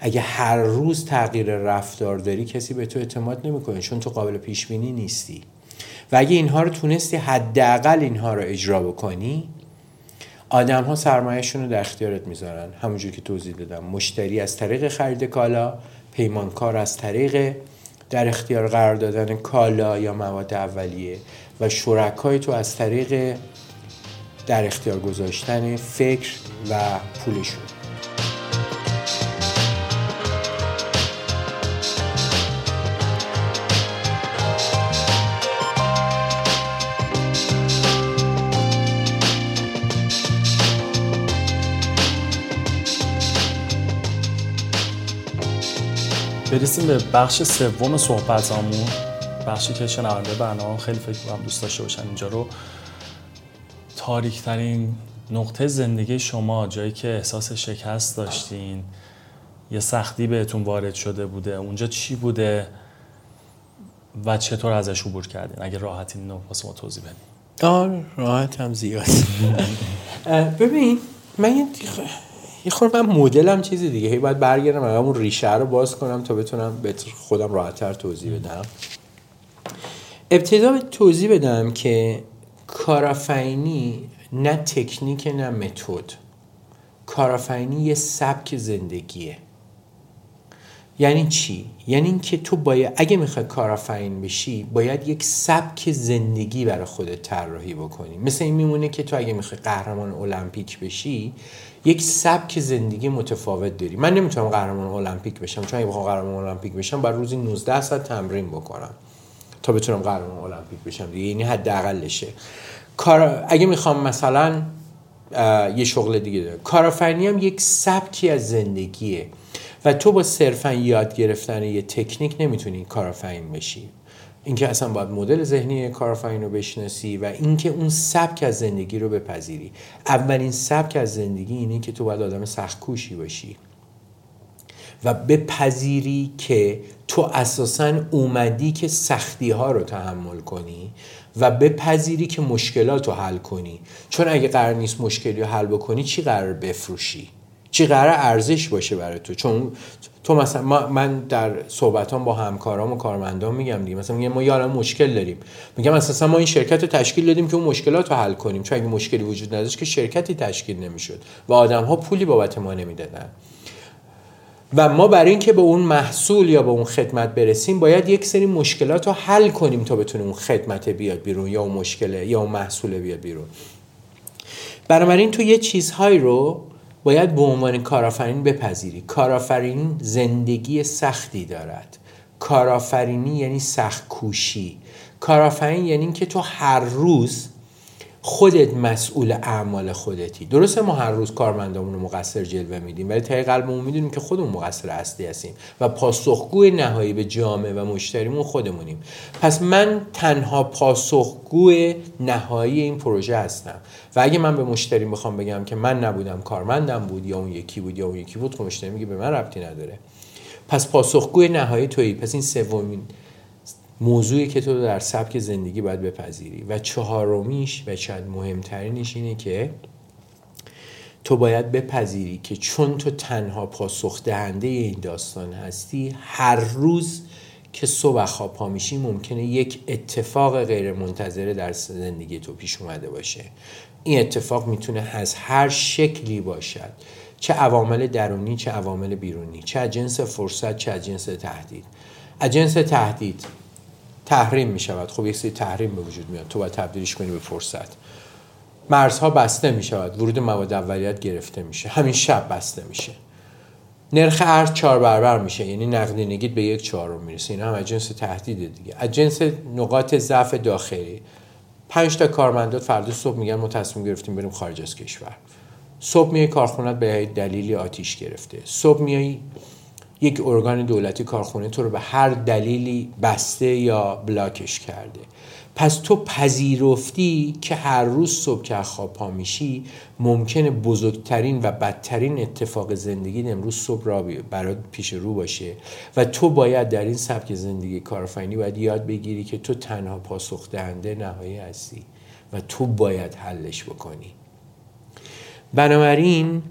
اگه هر روز تغییر رفتار داری کسی به تو اعتماد نمی‌کنه چون تو قابل پیش بینی نیستی. و اگه اینها رو تونستی حداقل اینها رو اجرا بکنی آدم ها سرمایهشون رو در اختیارت می‌ذارن. همونجور که توضیح دادم. مشتری از طریق خرید کالا پیمانکار از طریق در اختیار قرار دادن کالا یا مواد اولیه و شرکای تو از طریق در اختیار گذاشتن فکر و پولشون برسیم به بخش سوم صحبتامون. بخشی که شنونده برنامه خیلی فکر کنم دوست داشته باشن اینجا رو. تاریکترین نقطه زندگی شما جایی که احساس شکست داشتین یه سختی بهتون وارد شده بوده اونجا چی بوده و چطور ازش عبور کردین؟ اگه راحت این واسه ما توضیح بدین. آره راحت هم زیاد ببین من یه خورده من مدلم چیزی دیگه. هی باید برگردم اون ریشه رو باز کنم تا بتونم به خودم راحتتر توضیح بدم. ابتدا توضیح بدم که کارافینی نه تکنیک نه متد. کارافینی یه سبک زندگیه. یعنی چی؟ یعنی اینکه تو باید اگه می‌خوای کارافین بشی باید یک سبک زندگی برای خودت طراحی بکنی. مثل این میمونه که تو اگه می‌خوای قهرمان المپیک بشی یک سبک زندگی متفاوت داری من نمی‌تونم قهرمان المپیک بشم. چون اگه بخوام قهرمان المپیک بشم باید روزی 19 ساعت تمرین بکنم تا بتونم قهرمان المپیک بشم دیگه. یعنی حداقلشه. کار اگه می‌خوام مثلا یه شغل دیگه دارم. کارآفرینی هم یک سبکی از زندگیه. و تو با صرفا یاد گرفتن یه تکنیک نمی‌تونی کارآفرین بشی. اینکه اصلا باید مدل ذهنی کارآفرین رو بشناسی و اینکه اون سبک از زندگی رو بپذیری. اولین سبک از زندگی اینه که تو باید آدم سخت کوشی باشی. و بپذیری که تو اساسا اومدی که سختی ها رو تحمل کنی و بپذیری که مشکلات رو حل کنی. چون اگه قرار نیست مشکلی رو حل بکنی چی قرار بفروشی؟ چی قرار ارزش باشه برای تو؟ چون تو مثلا من در صحبتام با همکارام و کارمندان میگم دیگه. مثلا میگم ما یه مشکل داریم. میگم اساسا ما این شرکت رو تشکیل دادیم که اون مشکلات رو حل کنیم. چون اگه مشکلی وجود نداشت که شرکتی تشکیل نمی‌شد و آدم ها پولی بابت ما نمی‌دادن. و ما برای اینکه به اون محصول یا به اون خدمت برسیم باید یک سری مشکلات رو حل کنیم تا بتونیم اون خدمت بیاد بیرون یا اون مشکله یا اون محصول بیاد بیرون. بنابراین تو یه چیزهایی رو باید به عنوان کارآفرین بپذیری. کارآفرین زندگی سختی دارد. کارآفرینی یعنی سخت کوشی کارآفرین یعنی اینکه تو هر روز خودت مسئول اعمال خودتی. درسته ما هر روز کارمندامون رو مقصر جلوه میدیم ولی تای قلبمون می‌دونیم که خودمون مقصر اصلی هستیم و پاسخگوی نهایی به جامعه و مشتریمون خودمونیم. پس من تنها پاسخگوی نهایی این پروژه هستم. و اگه من به مشتری می‌خوام بگم که من نبودم کارمندم بود یا اون یکی بود یا اون یکی بود خب مشتری میگه به من ربطی نداره. پس پاسخگوی نهایی تویی. پس این سومین موضوعی که تو در سبک زندگی باید بپذیری. و چهارمیش و شاید مهمترینش اینه که تو باید بپذیری که چون تو تنها پاسخ دهنده این داستان هستی هر روز که صبح خواب پا میشی ممکنه یک اتفاق غیر منتظره در زندگی تو پیش اومده باشه. این اتفاق می‌تونه از هر شکلی باشد. چه عوامل درونی چه عوامل بیرونی چه جنس فرصت چه جنس تهدید. از جنس تهدید تحریم می شود خب یک سری تحریم به وجود میاد. تو باید تبدیلش کنی به فرصت. مرزها بسته می شود ورود مواد اولیت گرفته میشه. همین شب بسته میشه. نرخ ارز چهار برابر میشه. یعنی نقدینگیت به یک چهارم می‌رسه. این هم از جنس تهدید دیگه. از جنس نقاط ضعف داخلی. پنج تا کارمندات فردا صبح میگن ما تصمیم گرفتیم بریم خارج از کشور. صبح میای کارخونت به دلیلی آتیش گرفته. صبح میای یک ارگان دولتی کارخونه تو رو به هر دلیلی بسته یا بلاکش کرده. پس تو پذیرفتی که هر روز صبح که خواب پا میشی ممکنه بزرگترین و بدترین اتفاق زندگی امروز صبح را برات پیش رو باشه و تو باید در این سبک زندگی کارفینی باید یاد بگیری که تو تنها پاسخ دهنده نهایی هستی و تو باید حلش بکنی. بنابراین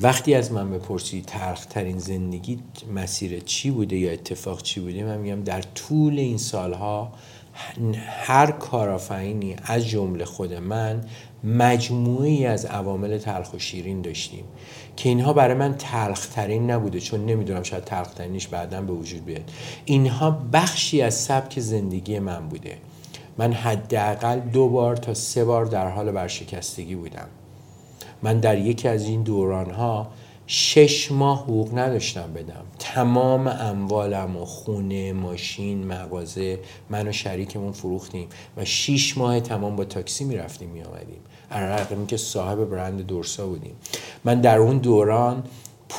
وقتی از من بپرسی ترین زندگی مسیر چی بوده یا اتفاق چی بوده من میگم در طول این سالها هر کارآفرینی از جمله خود من مجموعی از عوامل تلخ و شیرین داشتیم که اینها برای من تلخترین نبوده چون نمی‌دونم شاید تلخترینش بعدا به وجود بیاد. اینها بخشی از سبک زندگی من بوده. من حداقل دو بار تا سه بار در حال برشکستگی بودم. من در یکی از این دوران ها شش ماه حقوق نداشتم بدم. تمام اموالم و خونه ماشین مغازه من و شریکمون فروختیم و شیش ماه تمام با تاکسی می‌رفتیم میآمدیم. رقمی که صاحب برند دورسا بودیم. من در اون دوران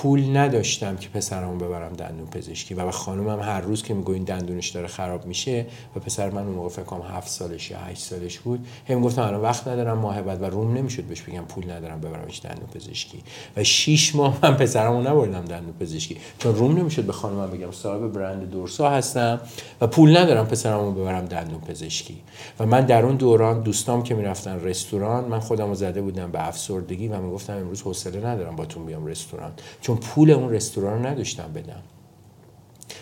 پول نداشتم که پسرمو ببرم دندون پزشکی. و به خانومم هر روز که میگو این دندونش داره خراب میشه و پسر من اون موقع فکر کنم 7 سالش یا 8 سالش بود هم گفتم الان وقت ندارم ماه بعد و روم نمی‌شد بهش بگم پول ندارم ببرمش دندون پزشکی. و 6 ماه من پسرمو نبردم دندون پزشکی. چون روم نمی‌شد به خانومم بگم صاحب برند دورسا هستم و پول ندارم پسرمو ببرم دندون پزشکی. و من در اون دوران دوستام که می‌رفتن رستوران من خودم زده بودم به افسردگی و می‌گفتم امروز حوصله ندارم باتون بیام رستوران. چون پول اون رستوران رو نداشتم بدم.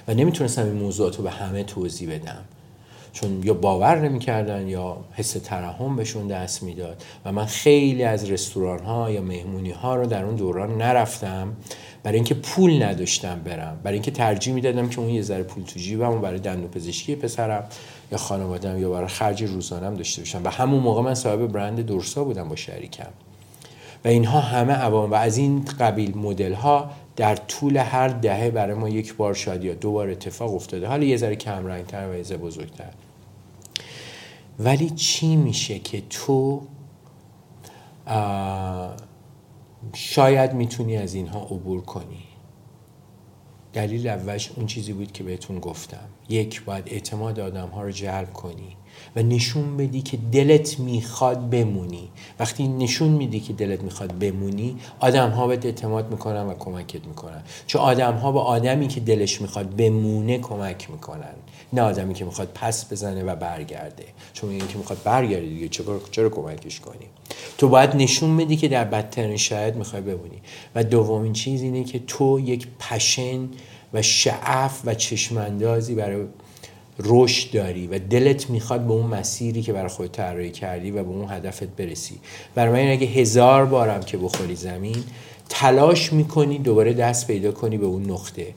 و نمی‌تونستم این موضوعات رو به همه توضیح بدم. چون یا باور نمی‌کردن یا حس ترحم بهشون دست می‌داد. و من خیلی از رستوران ها یا مهمونی ها رو در اون دوران نرفتم. برای اینکه پول نداشتم برم. برای اینکه ترجیح می‌دادم که اون یه ذره پول تو جیبم برای دندون پزشکی پسرم یا خانوادم یا برای خرج روزانم داشته باشم. و همون موقع من صاحب برند دورسا بودم با شریکم. و اینها همه عوام و از این قبیل مدل ها در طول هر دهه برای ما یک بار شاید یا دو بار اتفاق افتاده. حالا یه ذره کم رنگتر و یه ذره بزرگتر. ولی چی میشه که تو شاید می‌تونی از اینها عبور کنی؟ دلیل اولش اون چیزی بود که بهتون گفتم. یک باید اعتماد آدم ها رو جلب کنی. و نشون بدی که دلت می‌خواد بمونی. وقتی نشون میدی که دلت می‌خواد بمونی آدم ها بهت اعتماد می‌کنن و کمکت می‌کنن. چون آدم ها با آدمی که دلش می‌خواد بمونه کمک می‌کنن. نه آدمی که می‌خواد پس بزنه و برگرده. چون این که می‌خواد برگرده دیگه چرا, کمکش کنی؟ تو باید نشون میدی که در بدترین شاید می‌خوای بمونی. و دومین چیز اینه که تو یک پشن و شعف و چشماندازی برای رشد داری و دلت می‌خواد به اون مسیری که برای خود طراحی کردی و به اون هدفت برسی. برای من اگه هزار بارم که بخوری زمین تلاش می‌کنی دوباره دست پیدا کنی به اون نقطه.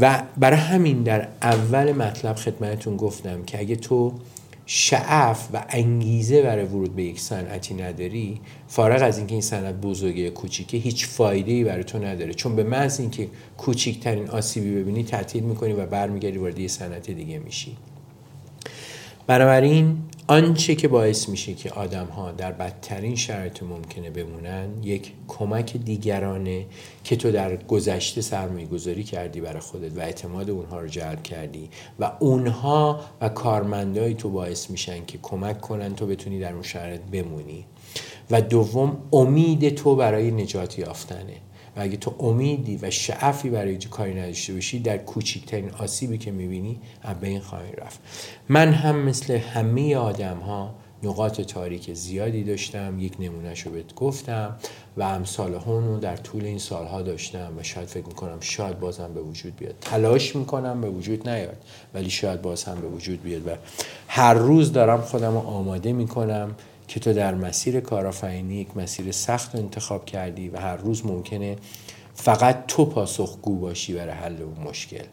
و برای همین در اول مطلب خدمتتون گفتم که اگه تو شعف و انگیزه برای ورود به یک صنعتی نداری فارغ از اینکه این صنعت بزرگه یا کوچیکه هیچ فایده ای برای تو نداره. چون به محض اینکه کوچیکترین آسیبی ببینی تعطیل می‌کنی و برمیگردی وارد یه صنعت دیگه میشی. بنابراین آنچه که باعث میشه که آدم ها در بدترین شرایط ممکنه بمونن یک کمک دیگرانه که تو در گذشته سرمایه گذاری کردی برای خودت و اعتماد اونها رو جلب کردی و اونها و کارمندای تو باعث میشن که کمک کنن تو بتونی در اون شرایط بمونی. و دوم امید تو برای نجات یافتنه. و اگه تو امیدی و شعفی برای کاری نداشته باشی در کوچکترین آسیبی که می‌بینی به این خواهی رفت. من هم مثل همه آدم ها نقاط تاریک زیادی داشتم یک نمونهش رو بهت گفتم و امثال رو در طول این سالها داشتم و شاید فکر می‌کنم شاید بازم به وجود بیاد. تلاش می‌کنم به وجود نیاد ولی شاید باز هم به وجود بیاد و هر روز دارم خودم رو آماده می‌کنم که تو در مسیر کارآفرینی یک مسیر سخت انتخاب کردی و هر روز ممکنه فقط تو پاسخگو باشی برای حل اون مشکل.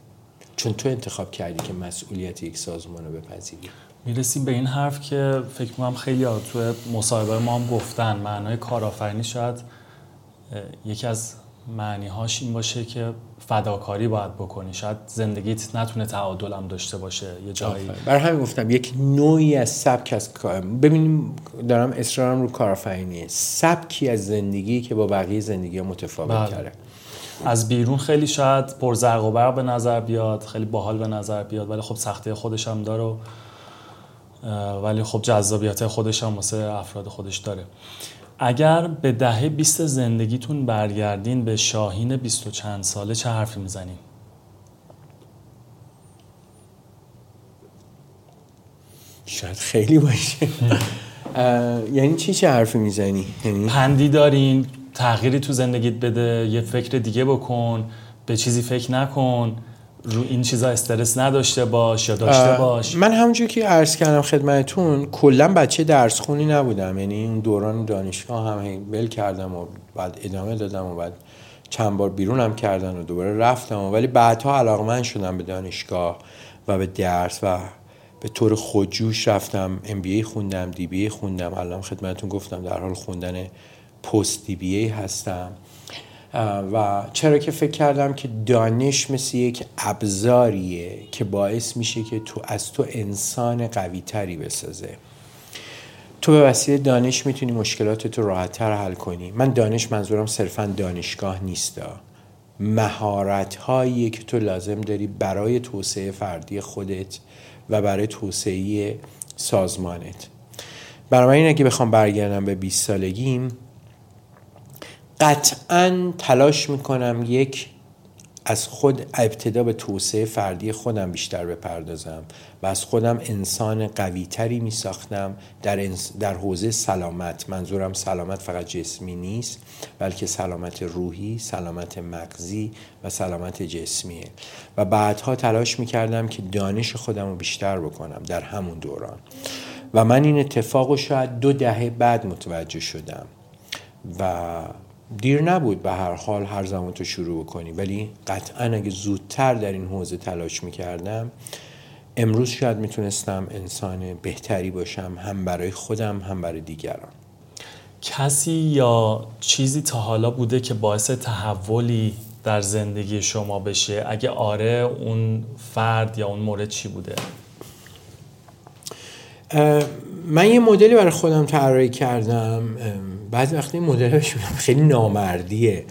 چون تو انتخاب کردی که مسئولیت یک سازمان رو بپذیری. می‌رسیم به این حرف که فکر می‌کنم خیلی ها توی مصاحبه ما هم گفتن. معنای کارآفرینی شاید یکی از معنی هاش این باشه که فداکاری باید بکنی. شاید زندگیت نتونه تعادل هم داشته باشه. یه جایی برای همین گفتم یک نوعی از سبک از ببینیم دارم اصرارم رو کارآفرینیه سبکی از زندگی که با بقیه زندگی متفاوت بله. از بیرون خیلی شاید پرزرق و برق به نظر بیاد خیلی باحال به نظر بیاد ولی خب سختی خودش هم داره ولی خب جذابیت خودش هم واسه افراد خودش داره. اگر به دهه 20 زندگیتون برگردین به شاهین 20 و چند ساله چه حرفی می‌زنین؟ شاید خیلی باشه یعنی چی چه حرفی می‌زنی؟ یعنی پندی دارین تغییری تو زندگیت بده یه فکر دیگه بکن به چیزی فکر نکن رو این چیزا استرس نداشته باش یا داشته باش؟ من همونجور که عرض کردم خدمتون کلا بچه درس خونی نبودم. یعنی اون دوران دانشگاه هم بل کردم و بعد ادامه دادم و بعد چند بار بیرونم کردن و دوباره رفتم. ولی بعدها علاقمند شدم به دانشگاه و به درس و به طور خودجوش رفتم. ام بی خوندم دی بی خوندم. الان خدمتون گفتم در حال خوندن پست دی بی هستم. و چرا که فکر کردم که دانش مثل یک ابزاریه که باعث میشه که تو از تو انسان قوی تری بسازه. تو به وسیله دانش می‌تونی مشکلات تو راحت تر حل کنی. من دانش منظورم صرفا دانشگاه نیستا مهارت هایی که تو لازم داری برای توسعه فردی خودت و برای توسعه سازمانت. برای این اگه بخوام برگردم به 20 سالگیم. قطعا تلاش می‌کنم یک از خود ابتدا به توسعه فردی خودم بیشتر بپردازم و از خودم انسان قوی تری می ساختم در, در حوزه سلامت. منظورم سلامت فقط جسمی نیست بلکه سلامت روحی سلامت مغزی و سلامت جسمیه. و بعدها تلاش می کردم که دانش خودم رو بیشتر بکنم در همون دوران. و من این اتفاق رو شاید دو دهه بعد متوجه شدم. و دیر نبود به هر حال هر زمان تو شروع کنی ولی قطعا اگه زودتر در این حوزه تلاش می‌کردم امروز شاید می‌تونستم انسان بهتری باشم هم برای خودم هم برای دیگران. کسی یا چیزی تا حالا بوده که باعث تحولی در زندگی شما بشه؟ اگه آره اون فرد یا اون مورد چی بوده؟ من یه مدلی برای خودم طراحی کردم. بعضی وقتی این مدل خیلی نامردیه.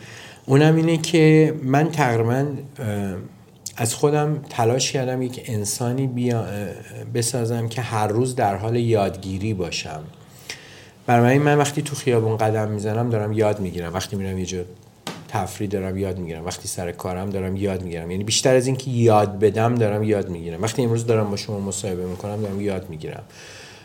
اونم اینه که من تقریبا از خودم تلاش کردم یک انسانی بسازم که هر روز در حال یادگیری باشم. برای من وقتی تو خیابون قدم می‌زنم دارم یاد می‌گیرم. وقتی میرم یه جا تفریح دارم یاد می‌گیرم. وقتی سر کارم دارم یاد می‌گیرم. یعنی بیشتر از اینکه یاد بدم دارم یاد می‌گیرم. وقتی امروز دارم با شما مصاحبه می‌کنم دارم یاد می‌گیرم.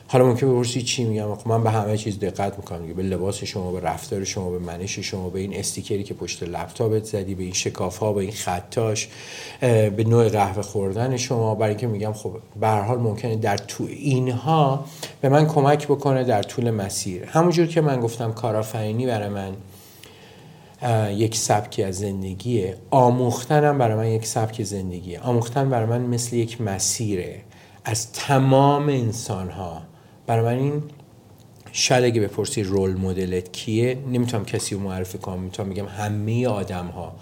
حالا ممکن بپرسی چی میگم؟ خب من به همه چیز دقت می‌کنم به لباس شما به رفتار شما به منش شما به این استیکری که پشت لپتاپت زدی به این شکاف ها به این خطاش به نوع قهوه خوردن شما. برای اینکه میگم خب به هر حال ممکنه در تو اینها به من کمک بکنه در طول مسیر. همونجور که من گفتم کارآفرینی برای من یک سبکی از زندگیه. آموختنم برای من یک سبک زندگیه. آموختن برای من مثل یک مسیره. از تمام انسان ها برای من این شاید اگه بپرسی رول مدلت کیه نمی‌تونم کسی رو معرفی کنم. می‌تونم میگم همه آدم ها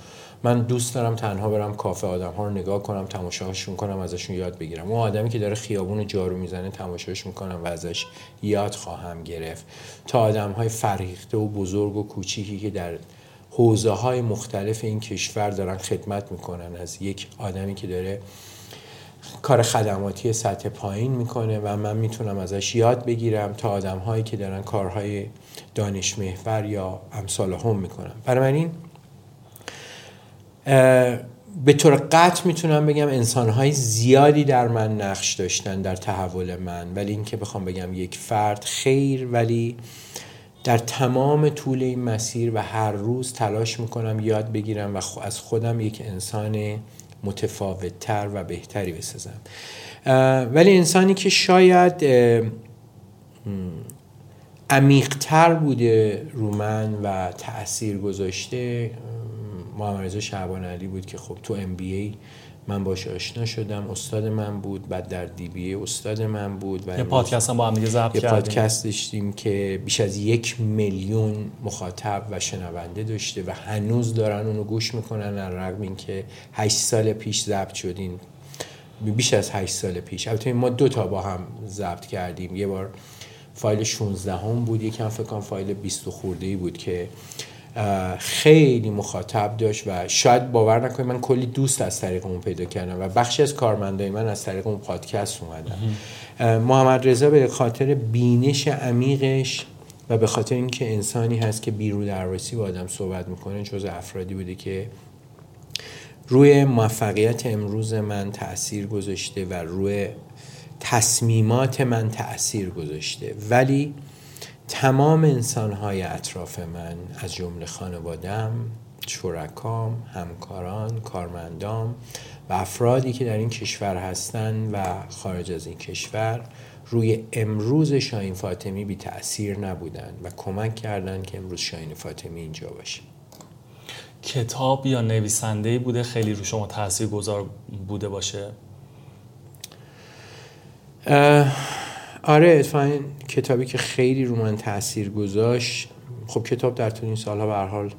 من دوست دارم تنها برم کافه آدم ها رو نگاه کنم تماشاشون کنم ازشون یاد بگیرم. اون آدمی که داره خیابون جارو می‌زنه تماشاش می‌کنم و ازش یاد خواهم گرفت. تا آدم های فرهیخته و بزرگ و کوچیکی که در حوزه های مختلف این کشور دارن خدمت می‌کنن. از یک آدمی که داره کار خدماتی سطح پایین می‌کنه و من می‌تونم ازش یاد بگیرم تا آدم هایی که دارن کارهای دانش محور یا امثال هم می‌کنم برای این به طور قطع می‌تونم بگم انسانهای زیادی در من نقش داشتن در تحول من. ولی اینکه بخوام بگم یک فرد خیر ولی در تمام طول این مسیر و هر روز تلاش می‌کنم یاد بگیرم و از خودم یک انسان متفاوتتر و بهتری بسازم. ولی انسانی که شاید عمیقتر بوده رو من و تاثیر گذاشته محمد رضا شعبان علی بود که خب تو ام بی ای من باش آشنا شدم استاد من بود بعد در دی بی استاد من بود و یه پادکست هم با هم دیگه ضبط کردیم. یه پادکست داشتیم که بیش از یک میلیون مخاطب و شنونده داشته و هنوز دارن اونو گوش می‌کنن در رقم این که 8 سال پیش ضبط شدیم بیش از 8 سال پیش. البته ما دو تا با هم ضبط کردیم. یه بار فایل 16 هم بود یکم فکر کنم فایل 20 خورده ای بود که خیلی مخاطب داشت و شاید باور نکنید من کلی دوست از طریق اون پیدا کردم و بخشی از کارمندای من از طریق اون پادکست اومدن. محمد رضا به خاطر بینش عمیقش و به خاطر اینکه انسانی هست که بیرو درواسی با آدم صحبت می‌کنه جز افرادی بوده که روی موفقیت امروز من تاثیر گذاشته و روی تصمیمات من تاثیر گذاشته. ولی تمام انسانهای اطراف من از جمله خانوادم شرکام همکاران کارمندام و افرادی که در این کشور هستند و خارج از این کشور روی امروز شاین فاطمی بی تأثیر نبودن و کمک کردند که امروز شاین فاطمی اینجا باشه. کتاب یا نویسنده بوده خیلی رو شما تاثیر گذار بوده باشه؟ آره اتفاقا کتابی که خیلی رو من تاثیر گذاشت خب کتاب در طول این سالها به حال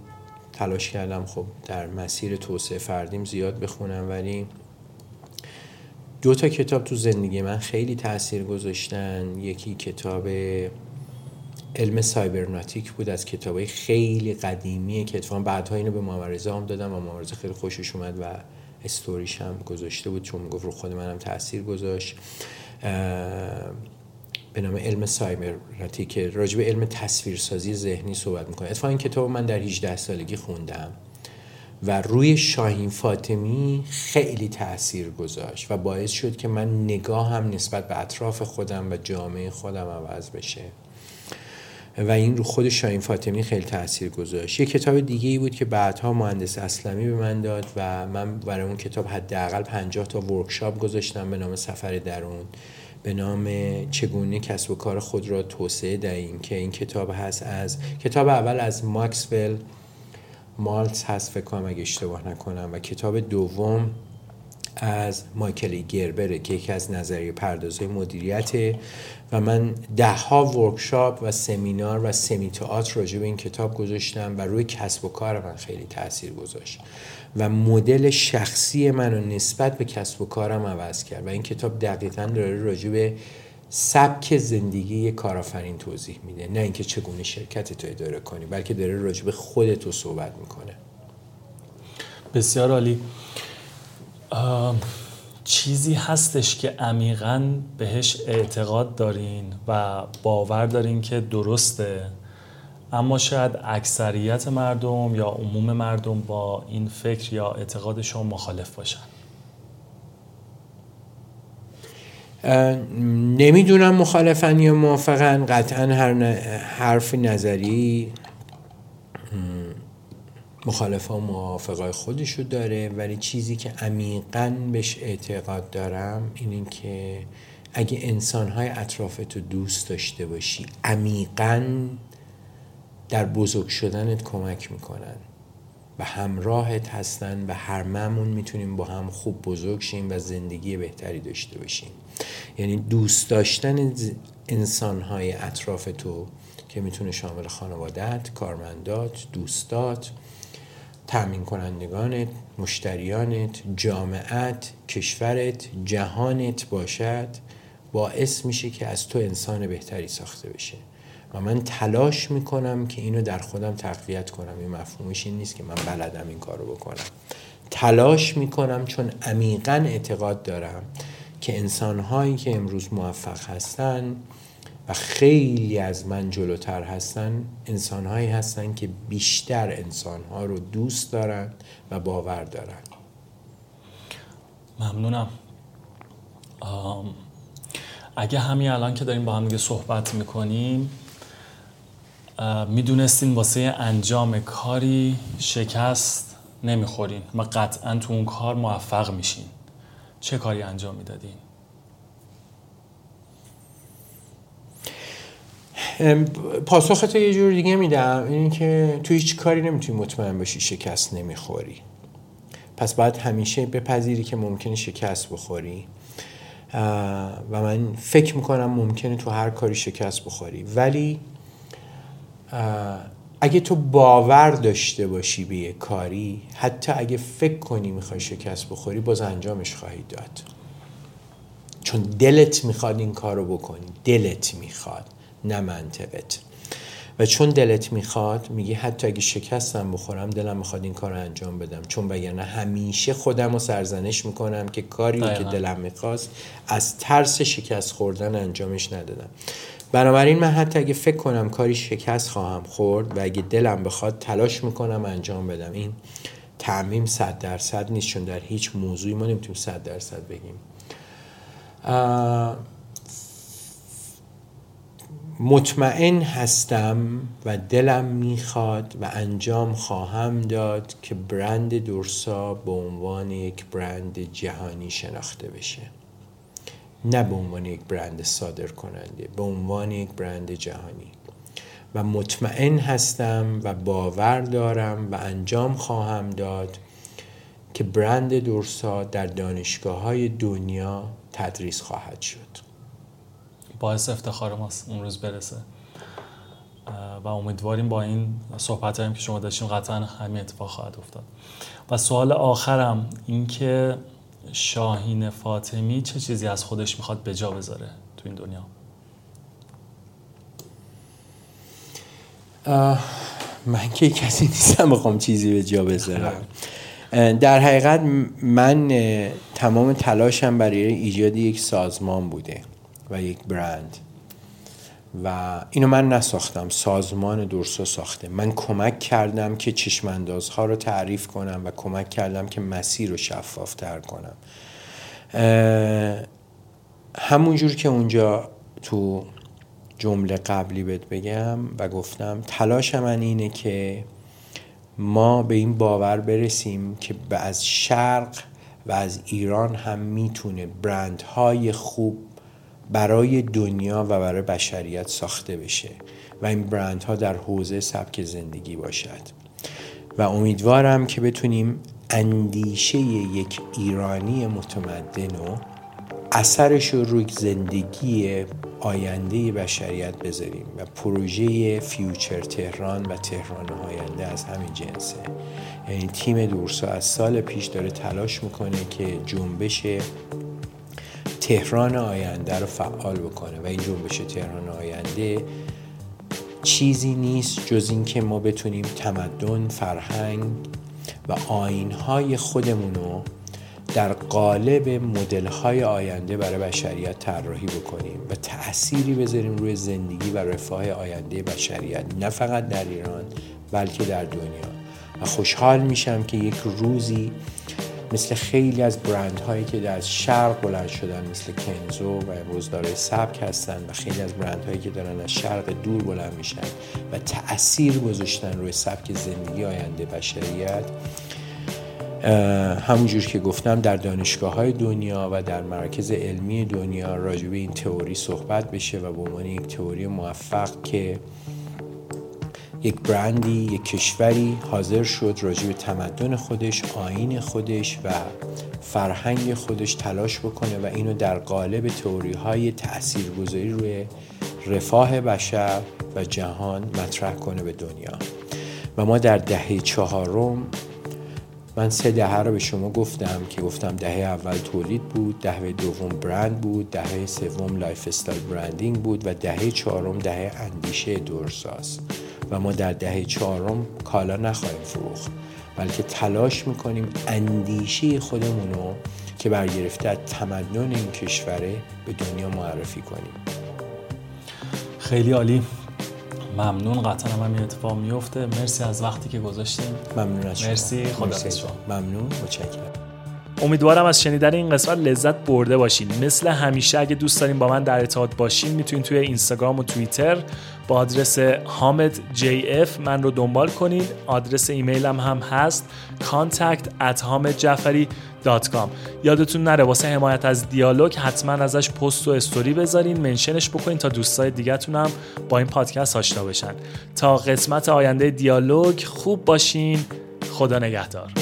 تلاش کردم خب در مسیر توسعه فردیم زیاد بخونم ولی دو تا کتاب تو زندگی من خیلی تاثیر گذاشتن. یکی کتاب علم سایبرناتیک بود از کتابای خیلی قدیمیه که اتفاقا بعدها اینو به مامرزا هم دادم و مامرزا خیلی خوشش اومد و استوریش هم گذاشته بود چون گفت رو خود منم تاثیر گذاشت. به نام علم سایبرناتیک که راجع به علم تصویرسازی ذهنی صحبت می‌کنه. اتفاقا این کتاب من در 18 سالگی خوندم و روی شاهین فاطمی خیلی تاثیر گذاشت و باعث شد که من نگاه هم نسبت به اطراف خودم و جامعه خودم عوض بشه. و این رو خود شاهین فاطمی خیلی تاثیر گذاشت. یه کتاب دیگه ای بود که بعدها مهندس اسلمی به من داد و من برای اون کتاب حداقل 50 تا ورکشاپ گذاشتم به نام سفر درون. به نام چگونه کسب و کار خود را توسعه دهیم که این کتاب هست از کتاب اول از ماکسول مالتس هست فکر کنم اگه اشتباه نکنم و کتاب دوم از مایکل گربره که یکی از نظریه پردازه مدیریت و من ده ها ورکشاپ و سمینار و سمی راجع به این کتاب گذاشتم و روی کسب و کار من خیلی تاثیر گذاشت. و مدل شخصی من رو نسبت به کسب و کارم عوض کرد و این کتاب دقیقا داره راجع به سبک زندگی کارآفرین توضیح میده. نه اینکه چگونه شرکت تو اداره کنی بلکه داره راجع به خودتو صحبت می‌کنه. بسیار عالی. چیزی هستش که عمیقا بهش اعتقاد دارین و باور دارین که درسته. اما شاید اکثریت مردم یا عموم مردم با این فکر یا اعتقاد شما مخالف باشن. نمی‌دونم مخالفن یا موافقن. قطعا هر حرف نظری مخالف ها موافقای خودشو داره. ولی چیزی که عمیقا بهش اعتقاد دارم این که اگه انسان های اطرافتو دوست داشته باشی عمیقا در بزرگ شدنت کمک می‌کنن. و همراهت هستن و هر ممون می‌تونیم با هم خوب بزرگ شیم و زندگی بهتری داشته باشیم. یعنی دوست داشتن انسان های اطراف تو که می‌تونه شامل خانوادت، کارمندات، دوستات، تأمین کنندگانت، مشتریانت، جامعت، کشورت، جهانت باشد باعث میشه که از تو انسان بهتری ساخته بشه. و من تلاش می‌کنم که اینو در خودم تقویت کنم. این مفهومش این نیست که من بلدم این کارو بکنم. تلاش می‌کنم چون عمیقا اعتقاد دارم که انسانهایی که امروز موفق هستن و خیلی از من جلوتر هستن انسانهایی هستن که بیشتر انسانها رو دوست دارن و باور دارن. ممنونم. اگه همین الان که داریم با هم دیگه صحبت می‌کنیم می‌دونستین واسه انجام کاری شکست نمی‌خورین و قطعا تو اون کار موفق میشین. چه کاری انجام می‌دادین؟ پاسخ یه جور دیگه میدم این که تو هیچ کاری نمی‌تونی مطمئن باشی شکست نمی‌خوری. پس باید همیشه بپذیری که ممکنه شکست بخوری. و من فکر می‌کنم ممکنه تو هر کاری شکست بخوری. ولی اگه تو باور داشته باشی به یه کاری حتی اگه فکر کنی می‌خوای شکست بخوری باز انجامش خواهی داد. چون دلت می‌خواد این کار رو بکنی. دلت می‌خواد نه منطقت. و چون دلت می‌خواد میگی حتی اگه شکستم بخورم دلم می‌خواد این کار رو انجام بدم. چون وگرنه همیشه خودم رو سرزنش می‌کنم که کاری که دلم می‌خواست از ترس شکست خوردن انجامش ندادم. بنابراین من حتی اگه فکر کنم کاری شکست خواهم خورد و اگه دلم بخواد تلاش می‌کنم انجام بدم. این تعمیم صد درصد نیست چون در هیچ موضوعی ما نمی‌تونیم صد درصد بگیم. مطمئن هستم و دلم می‌خواد و انجام خواهم داد که برند دورسا به عنوان یک برند جهانی شناخته بشه. نه به عنوان یک برند صادر کننده به عنوان یک برند جهانی. و مطمئن هستم و باور دارم و انجام خواهم داد که برند دورسا در دانشگاه های دنیا تدریس خواهد شد. باعث افتخار ماست اون روز برسه. و امیدواریم با این صحبت هاییم که شما داشتیم قطعا همین اتفاق خواهد افتاد. و سوال آخرم این که شاهین فاطمی چه چیزی از خودش می‌خواد به جا بذاره تو این دنیا؟ من که کسی نیستم بخوام چیزی به جا بذارم. در حقیقت من تمام تلاشم برای ایجاد یک سازمان بوده و یک برند. و اینو من نساختم سازمان دورسا ساخته. من کمک کردم که چشماندازها رو تعریف کنم و کمک کردم که مسیر رو شفافتر کنم. همونجور که اونجا تو جمله قبلی بهت بگم و گفتم تلاش من اینه که ما به این باور برسیم که از شرق و از ایران هم می‌تونه برندهای خوب برای دنیا و برای بشریت ساخته بشه و این برندها در حوزه سبک زندگی باشد. و امیدوارم که بتونیم اندیشه یک ایرانی متمدن و اثرش رو روی زندگی آینده بشریت بذاریم و پروژه فیوچر تهران و تهران آینده از همین جنسه. یعنی تیم دورسا از سال پیش داره تلاش می‌کنه که جنبش تهران آینده رو فعال بکنه و این جنبش تهران آینده چیزی نیست جز اینکه ما بتونیم تمدن فرهنگ و آینهای خودمون رو در قالب مدل های آینده برای بشریت طراحی بکنیم و تأثیری بذاریم روی زندگی و رفاه آینده بشریت نه فقط در ایران بلکه در دنیا. و خوشحال میشم که یک روزی مثل خیلی از برند هایی که در شرق بلند شدن مثل کنزو و امروز دارای سبک هستن و خیلی از برند هایی که دارن از شرق دور بلند میشن و تأثیر گذاشتن روی سبک زندگی آینده بشریت. همونجور که گفتم در دانشگاه های دنیا و در مرکز علمی دنیا راجع به این تئوری صحبت بشه و به عنوان یک تئوری موفق که یک برندی یک کشوری حاضر شد راجع به تمدن خودش آین خودش و فرهنگ خودش تلاش بکنه و اینو در قالب تئوری های تاثیرگذاری روی رفاه بشر و جهان مطرح کنه به دنیا. و ما در دهه چهارم من سه دهه رو به شما گفتم که گفتم دهه اول تولید بود دهه دوم برند بود دهه سوم lifestyle branding بود و دهه چهارم دهه اندیشه دورساست. و ما در دهه چهارم کالا نخواهیم فروخت بلکه تلاش می‌کنیم اندیشه خودمون رو که برگرفته از تمدن این کشوره به دنیا معرفی کنیم. خیلی عالی. ممنون. قطعا هم این اتفاق میفته مرسی از وقتی که گذاشتیم ممنون از شما. مرسی. خدا ممنون. متشکرم. امیدوارم از شنیدن این قسمت لذت برده باشین. مثل همیشه اگه دوست دارین با من در ارتباط باشین می‌تونین توی اینستاگرام و توییتر با آدرس حامد JF من رو دنبال کنید آدرس ایمیلم هم هست contact at hamadjafari.com یادتون نره واسه حمایت از دیالوگ حتما ازش پست و استوری بذارین منشنش بکنین تا دوستای دیگهتون هم با این پادکست آشنا بشن. تا قسمت آینده دیالوگ خوب باشین خدا نگهدار.